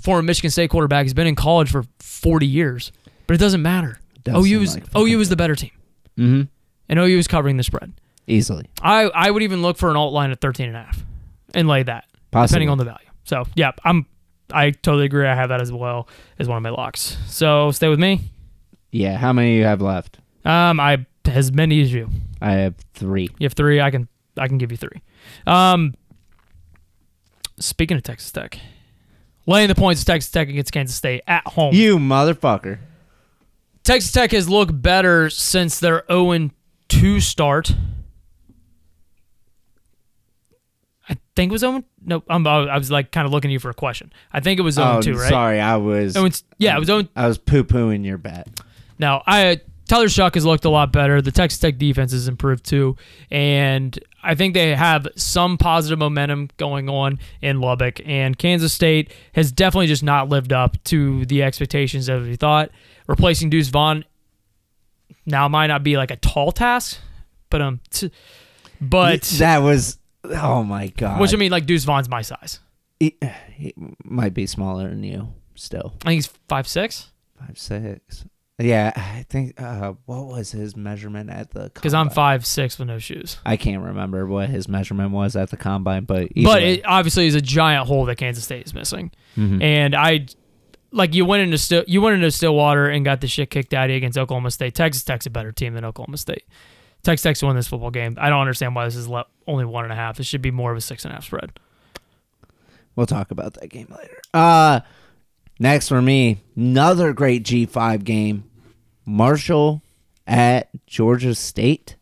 former Michigan State quarterback, has been in college for 40 years, but it doesn't matter. Does OU is like OU is the better team, Mm-hmm. and OU is covering the spread. Easily. I, I would even look for an alt line at 13 and a half and lay that, Possibly. depending on the value. So yeah, I'm I totally agree. I have that as well as one of my locks. So stay with me. Yeah. How many you have left? Um, I as many as you. I have three. You have three. I can I can give you three. Um, speaking of Texas Tech, laying the points of Texas Tech against Kansas State at home. You motherfucker. Texas Tech has looked better since their 0 2 start. I think it was 0 No, I'm, I was like kind of looking at you for a question. I think it was 0 Oh, 2, right? sorry. I was. 0 yeah, it was 0 I was poo pooing your bet. Now, I Tyler Shough has looked a lot better. The Texas Tech defense has improved too, and I think they have some positive momentum going on in Lubbock. And Kansas State has definitely just not lived up to the expectations that we thought. Replacing Deuce Vaughn now might not be like a tall task, but um, t- but that was. Oh my god. which I mean, like Deuce Vaughn's my size. He, he might be smaller than you. Still I think he's five six. five six. Yeah, I think. Uh, what was his measurement at the? Because I'm five six with no shoes. I can't remember what his measurement was at the combine, but but way. it obviously is a giant hole that Kansas State is missing. Mm-hmm. And I, like, you went into Still, you went into Stillwater and got the shit kicked out of you against Oklahoma State. Texas Tech's a better team than Oklahoma State. Texas Tech's won this football game. I don't understand why this is le- only one and a half. This should be more of a six and a half spread. We'll talk about that game later. Uh next for me, another great G5 game. Marshall at Georgia State.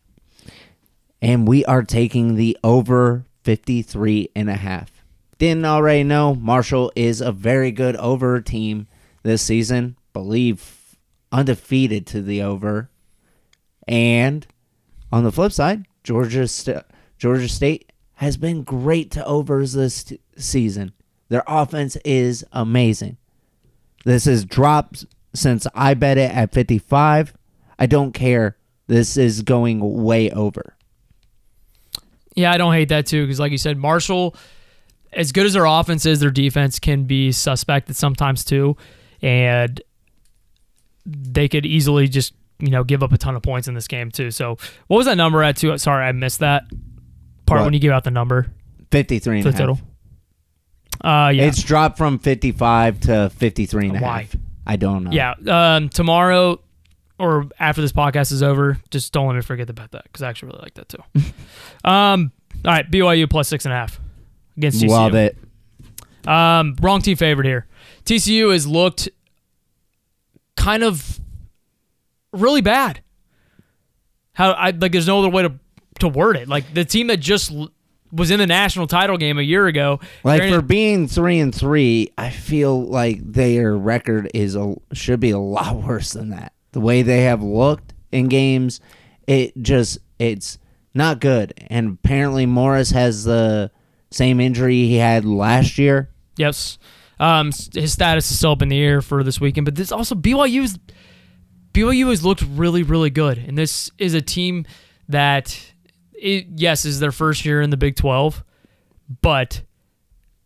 And we are taking the over 53 and a half. Didn't already know Marshall is a very good over team this season. Believe undefeated to the over. And on the flip side, Georgia St- Georgia State has been great to overs this t- season. Their offense is amazing. This has dropped since I bet it at 55. I don't care. This is going way over. Yeah, I don't hate that too because, like you said, Marshall, as good as their offense is, their defense can be suspected sometimes too, and they could easily just you know give up a ton of points in this game too. So, what was that number at? Too sorry, I missed that part What? when you give out the number 53 and for a the half. Uh, yeah, It's dropped from 55 to 53 and a half. Why? I don't know. yeah. Um, tomorrow or after this podcast is over, just don't let me forget about that because I actually really like that too. um, all right, BYU plus six and a half against TCU. Love it. Um, wrong team favorite here. TCU has looked kind of really bad. How I like? There's no other way to to word it. Like the team that just was in the national title game a year ago. Like granted- for being 3 and 3, I feel like their record is a, should be a lot worse than that. The way they have looked in games, it just it's not good. And apparently Morris has the same injury he had last year. Yes. Um, his status is still up in the air for this weekend, but this also BYU's BYU has looked really, really good, and this is a team that, it, yes, is their first year in the Big Twelve, but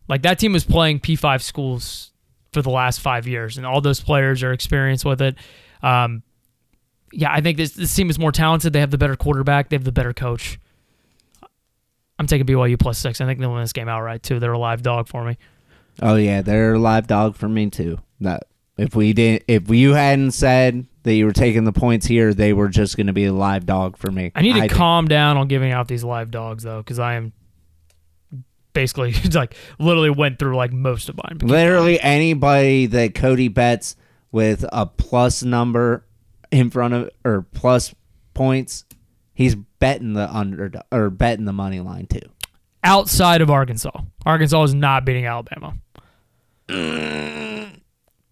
like that team was playing P five schools for the last five years, and all those players are experienced with it. Um, yeah, I think this this team is more talented. They have the better quarterback. They have the better coach. I'm taking BYU plus six. I think they'll win this game outright too. They're a live dog for me. Oh yeah, they're a live dog for me too. That if we didn't if you hadn't said that you were taking the points here, they were just going to be a live dog for me. I need to think. calm down on giving out these live dogs though, because I am basically like literally went through like most of mine. Literally anybody that Cody bets with a plus number in front of or plus points, he's betting the under or betting the money line too. Outside of Arkansas, Arkansas is not beating Alabama. Mm.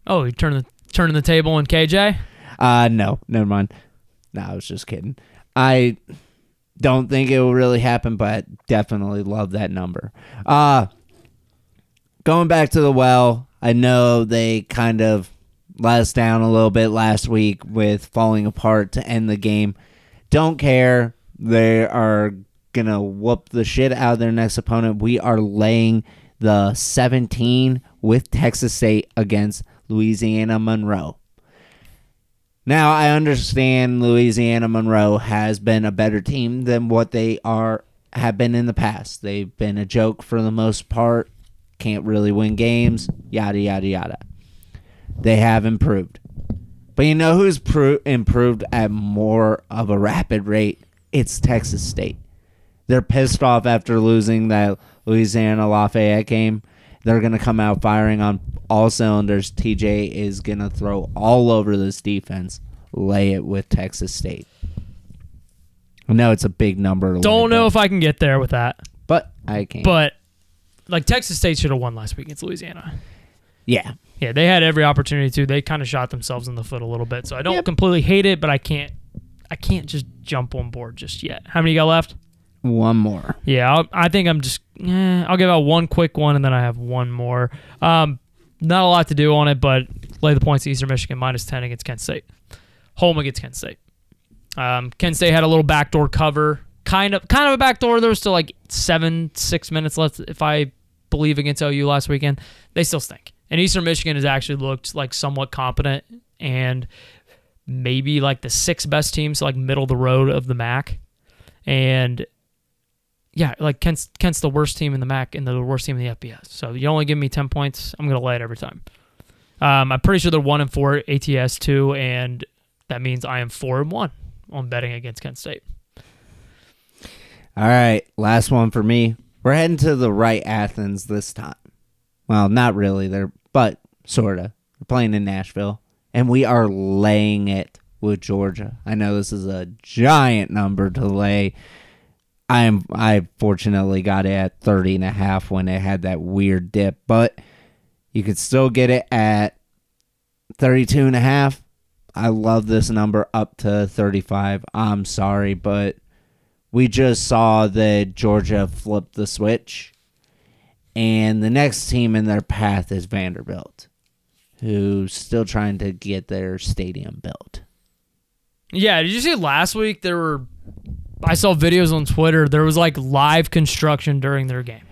Oh, you turn the turning the table on KJ. Uh no, never mind. No, I was just kidding. I don't think it will really happen, but definitely love that number. Uh going back to the well, I know they kind of let us down a little bit last week with falling apart to end the game. Don't care. They are gonna whoop the shit out of their next opponent. We are laying the 17 with Texas State against Louisiana Monroe. Now I understand Louisiana Monroe has been a better team than what they are have been in the past. They've been a joke for the most part. Can't really win games. Yada yada yada. They have improved, but you know who's pro- improved at more of a rapid rate? It's Texas State. They're pissed off after losing that Louisiana Lafayette game. They're gonna come out firing on all cylinders. TJ is gonna throw all over this defense. Lay it with Texas State. I know it's a big number. to Don't know if I can get there with that, but I can. but like Texas State should have won last week against Louisiana. yeah, Yeah, they had every opportunity to. They kind of shot themselves in the foot a little bit. So I don't Yep. completely hate it, but I can't. I can't just jump on board just yet. How many you got left? One more. Yeah, I'll, I think I'm just. Eh, I'll give out one quick one, and then I have one more. Um, not a lot to do on it, but lay the points Eastern Michigan minus ten against Kent State. Home against Kent State. Um, Kent State had a little backdoor cover, kind of, kind of a backdoor. There was still like seven, six minutes left, if I believe, against OU last weekend. They still stink, and Eastern Michigan has actually looked like somewhat competent and maybe like the sixth best team, so like middle of the road of the MAC, and yeah, like Kent's Kent's the worst team in the MAC and the worst team in the FBS. So you only give me ten points, I'm gonna lay it every time. Um, I'm pretty sure they're one and four ATS two, and that means I am four and one on betting against Kent State. All right, last one for me. We're heading to the right Athens this time. Well, not really. They're but sorta. We're playing in Nashville, and we are laying it with Georgia. I know this is a giant number to lay. I am. I fortunately got it at 30 and a half when it had that weird dip, but you could still get it at 32 and a half. I love this number up to 35. I'm sorry, but we just saw that Georgia flip the switch, and the next team in their path is Vanderbilt, who's still trying to get their stadium built. Yeah, did you see last week there were? I saw videos on Twitter. There was like live construction during their game.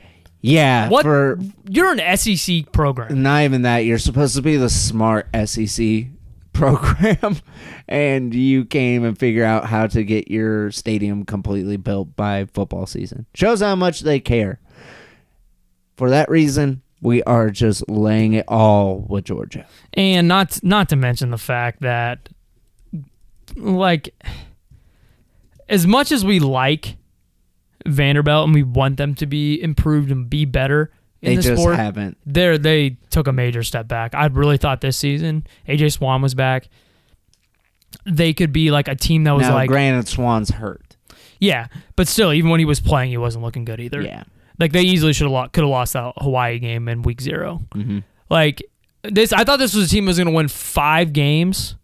Yeah, What? for You're an SEC program. not even that, you're supposed to be the smart SEC program, and you came and figure out how to get your stadium completely built by football season. Shows how much they care. For that reason, we are just laying it all with Georgia. and not not to mention the fact that like as much as we like Vanderbilt and we want them to be improved and be better in They the just sport, haven't. there they took a major step back. I really thought this season AJ Swann was back. They could be like a team that was now, like granted, Swann's hurt. yeah, but still, even when he was playing, he wasn't looking good either. Yeah. Like they easily should have lost, could have lost that Hawaii game in week 0 Mhm. Like this, I thought this was a team that was going to win five games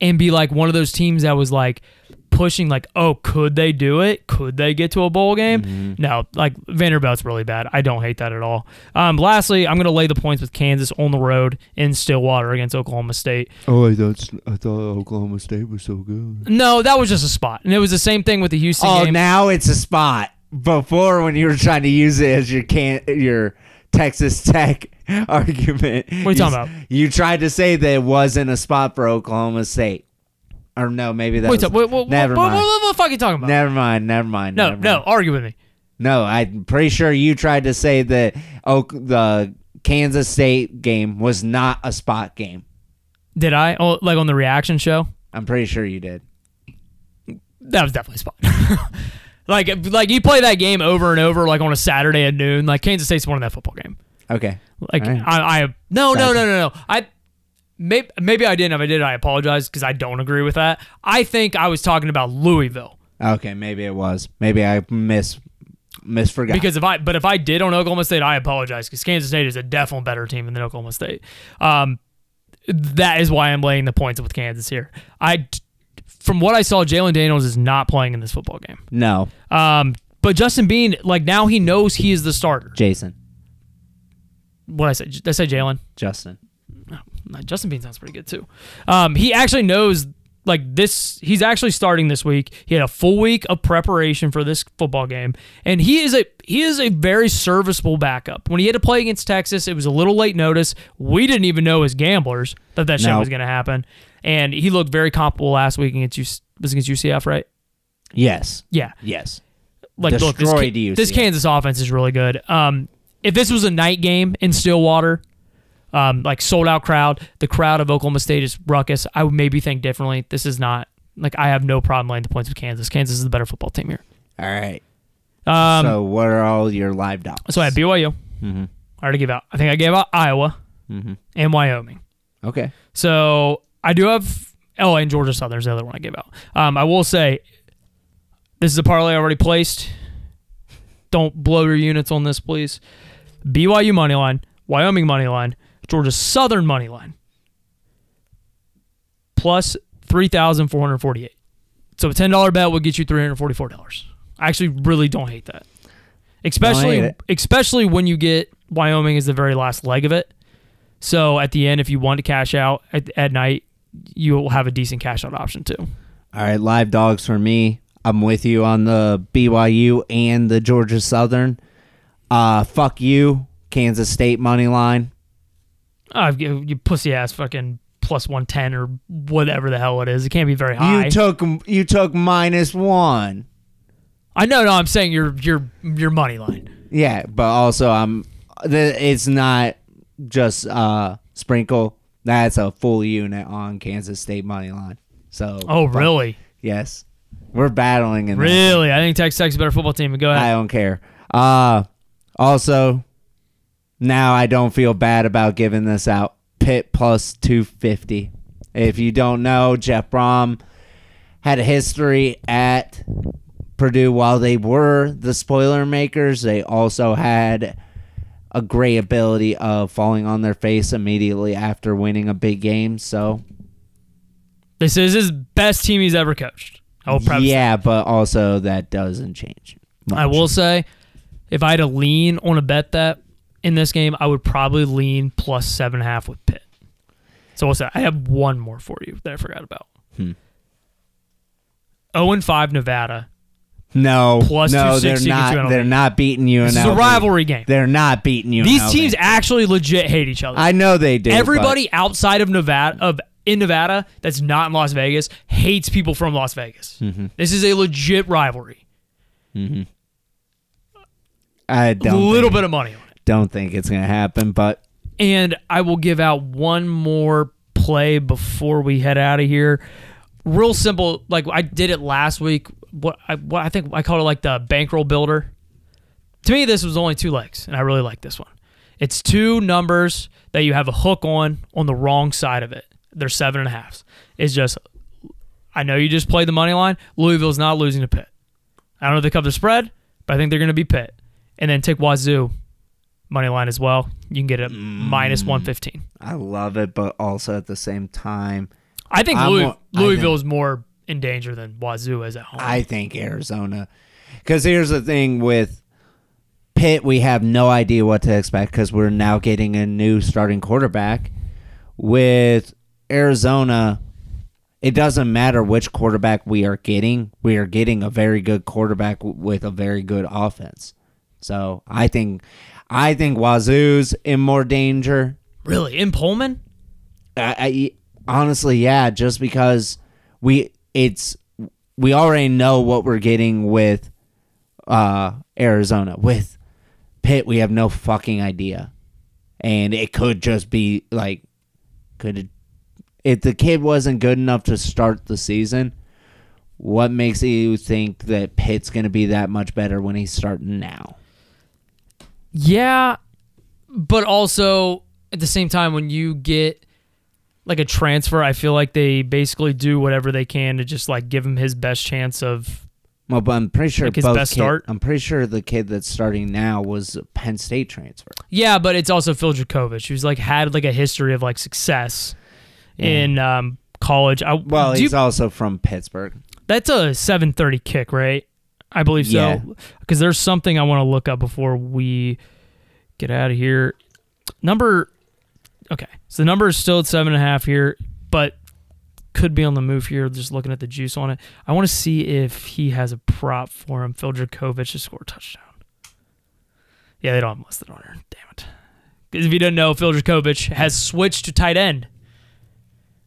and be like one of those teams that was like pushing, like, oh, could they do it? Could they get to a bowl game? Mm-hmm. No, like Vanderbilt's really bad. I don't hate that at all. Um, lastly, I'm going to lay the points with Kansas on the road in Stillwater against Oklahoma State. Oh, I thought I thought Oklahoma State was so good. No, that was just a spot, and it was the same thing with the Houston Oh, game. now it's a spot. Before, when you were trying to use it as your can your Texas Tech argument, what are you talking about? You tried to say that it wasn't a spot for Oklahoma State, or no, maybe that. Wait, was, what, what, never what, mind. what, what, what the fuck are you talking about? Never mind. Never mind. no, never no, mind. argue with me. no. I'm pretty sure you tried to say that Oh, the Kansas State game was not a spot game. Did I? Oh, like on the reaction show? I'm pretty sure you did. That was definitely spot. like, like you play that game over and over, like on a Saturday at noon. Like Kansas State's winning that football game. Okay. Like right. I, I no, no, no, no, no. I maybe maybe I didn't. If I did, I apologize because I don't agree with that. I think I was talking about Louisville Okay. Maybe it was. Maybe I miss misforgot. because if I but if I did on Oklahoma State, I apologize because Kansas State is a definitely better team than Oklahoma State. Um, that is why I'm laying the points with Kansas here. I, from what I saw, Jalen Daniels is not playing in this football game. no, Um, but Justin Bean, like now he knows he is the starter. Jason, What I said? I say Jalen? Justin. Justin Bean sounds pretty good too. Um, he actually knows like this. He's actually starting this week. He had a full week of preparation for this football game, and he is a he is a very serviceable backup. When he had to play against Texas, it was a little late notice. We didn't even know as gamblers that that shit No. was going to happen, and he looked very comparable last week against U- was against UCF, right? Yes. Yeah, Yes. like look, this, Destroyed this Kansas offense is really good. Um, if this was a night game in Stillwater, um, like sold out crowd, the crowd of Oklahoma State is ruckus. I would maybe think differently. This is not like I have no problem laying the points with Kansas. Kansas is the better football team here. All right. Um, so what are all your live dogs? so I had BYU. Mhm. I already gave out. I think I gave out Iowa Mhm. and Wyoming. Okay. So I do have oh, and Georgia Southern's the other one I gave out. Um, I will say this is a parlay I already placed. Don't blow your units on this, please. BYU money line, Wyoming money line, Georgia Southern money line, plus three thousand four hundred forty-eight. So a ten dollar bet would get you three hundred forty-four dollars. I actually really don't hate that, especially hate especially when you get Wyoming is the very last leg of it. So at the end, if you want to cash out at, at night, you will have a decent cash out option too. All right, live dogs for me. I'm with you on the BYU and the Georgia Southern. Uh, fuck you, Kansas State money line. Uh, you, you pussy ass fucking plus one ten or whatever the hell it is. It can't be very high. You took you took minus one. I know, no, I'm saying your your your money line. Yeah, but also I'm. It's not just uh sprinkle. That's a full unit on Kansas State money line. So Oh, really? Yes, we're battling in. Really? I think Texas Tech's a better football team. But go I don't care. Uh also now I don't feel bad about giving this out. Pitt plus 250. If you don't know, Jeff Brohm had a history at Purdue while they were the spoiler makers. They also had a great ability of falling on their face immediately after winning a big game. So, This is his best team he's ever coached. I will preface yeah, but also that doesn't change. I will say, if I had to lean on a bet that in this game, I would probably lean plus seven and a half with Pitt. So what's that? I have one more for you that I forgot about. Hmm. 0 and 5 Nevada. No, Plus no, they're 260 not. They're not beating you. This is a rivalry game. They're not beating you. These teams actually legit hate each other. I know they do. Everybody outside of Nevada of in Nevada that's not in Las Vegas hates people from Las Vegas. Mm-hmm. This is a legit rivalry. but I A don't. A little bit of money on it. Don't think it's gonna happen. But And I will give out one more play before we head out of here. Real simple, like I did it last week. What I, what I think I called it like the bankroll builder. To me, this was only two legs, and I really like this one. It's two numbers that you have a hook on on the wrong side of it. They're seven and a. It's just, I know you just played the money line. Louisville's not losing to Pitt. I don't know if they cover the spread, but I think they're going to be Pitt. And then take Wazoo money line as well. You can get it minus mm. 115. I love it. But also at the same time, I think Louis, Louisville is more in danger than Wazoo is at home. I think Arizona. Because here's the thing with Pitt, we have no idea what to expect because we're now getting a new starting quarterback. With Arizona, it doesn't matter which quarterback we are getting. We are getting a very good quarterback with a very good offense. So I think, I think Wazoo's in more danger. really? In Pullman? I, I honestly, yeah, just because we it's we already know what we're getting with uh Arizona. With Pitt, we have no fucking idea. And it could just be like could it, if the kid wasn't good enough to start the season, what makes you think that Pitt's going to be that much better when he's starting now? Yeah, but also at the same time, when you get like a transfer, I feel like they basically do whatever they can to just like give him his best chance of. Well, but I'm pretty sure Like his both best kid- start? I'm pretty sure the kid that's starting now was a Penn State transfer. Yeah, but it's also Phil Jurkovec, who's like had like a history of like success in um, college. I, Well, do you- he's also from Pittsburgh. that's a seven thirty kick, right? I believe Yeah. so. Because there's something I want to look up before we get out of here. Number Okay, so the number is still at seven and a half here, but could be on the move here. Just looking at the juice on it, I want to see if he has a prop for him. Phil Jurkovec to score a touchdown. Yeah, they don't have listed on here. Damn it. Because if you didn't know, Phil Jurkovec has switched to tight end.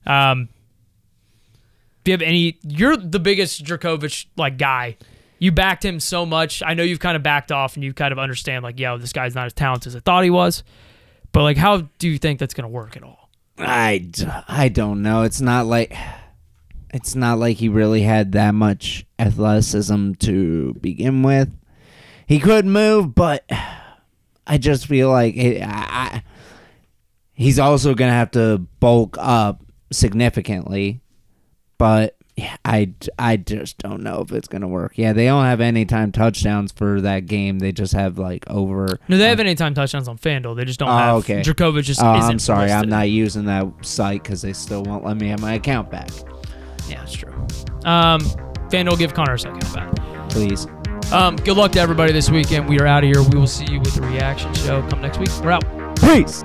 Um, if you have any, you're the biggest Jurkovec like guy. You backed him so much. I know you've kind of backed off and you kind of understand like, yo, this guy's not as talented as I thought he was. But like, how do you think that's going to work at all? I, I don't know. It's not like it's not like he really had that much athleticism to begin with. He could move, but I just feel like it, I, I, he's also gonna have to bulk up significantly. But yeah, I, I just don't know if it's gonna work. Yeah, they don't have any time touchdowns for that game. They just have like over. No, they have anytime touchdowns on FanDuel. They just don't Oh, have okay. Jurkovec just Oh, I'm sorry, I'm not using that site because they still won't let me have my account back. Yeah, that's true. Um, FanDuel, give Connor a second back. Please. Um, good luck to everybody this weekend. We are out of here. We will see you with the reaction show. Come next week. We're out. Peace.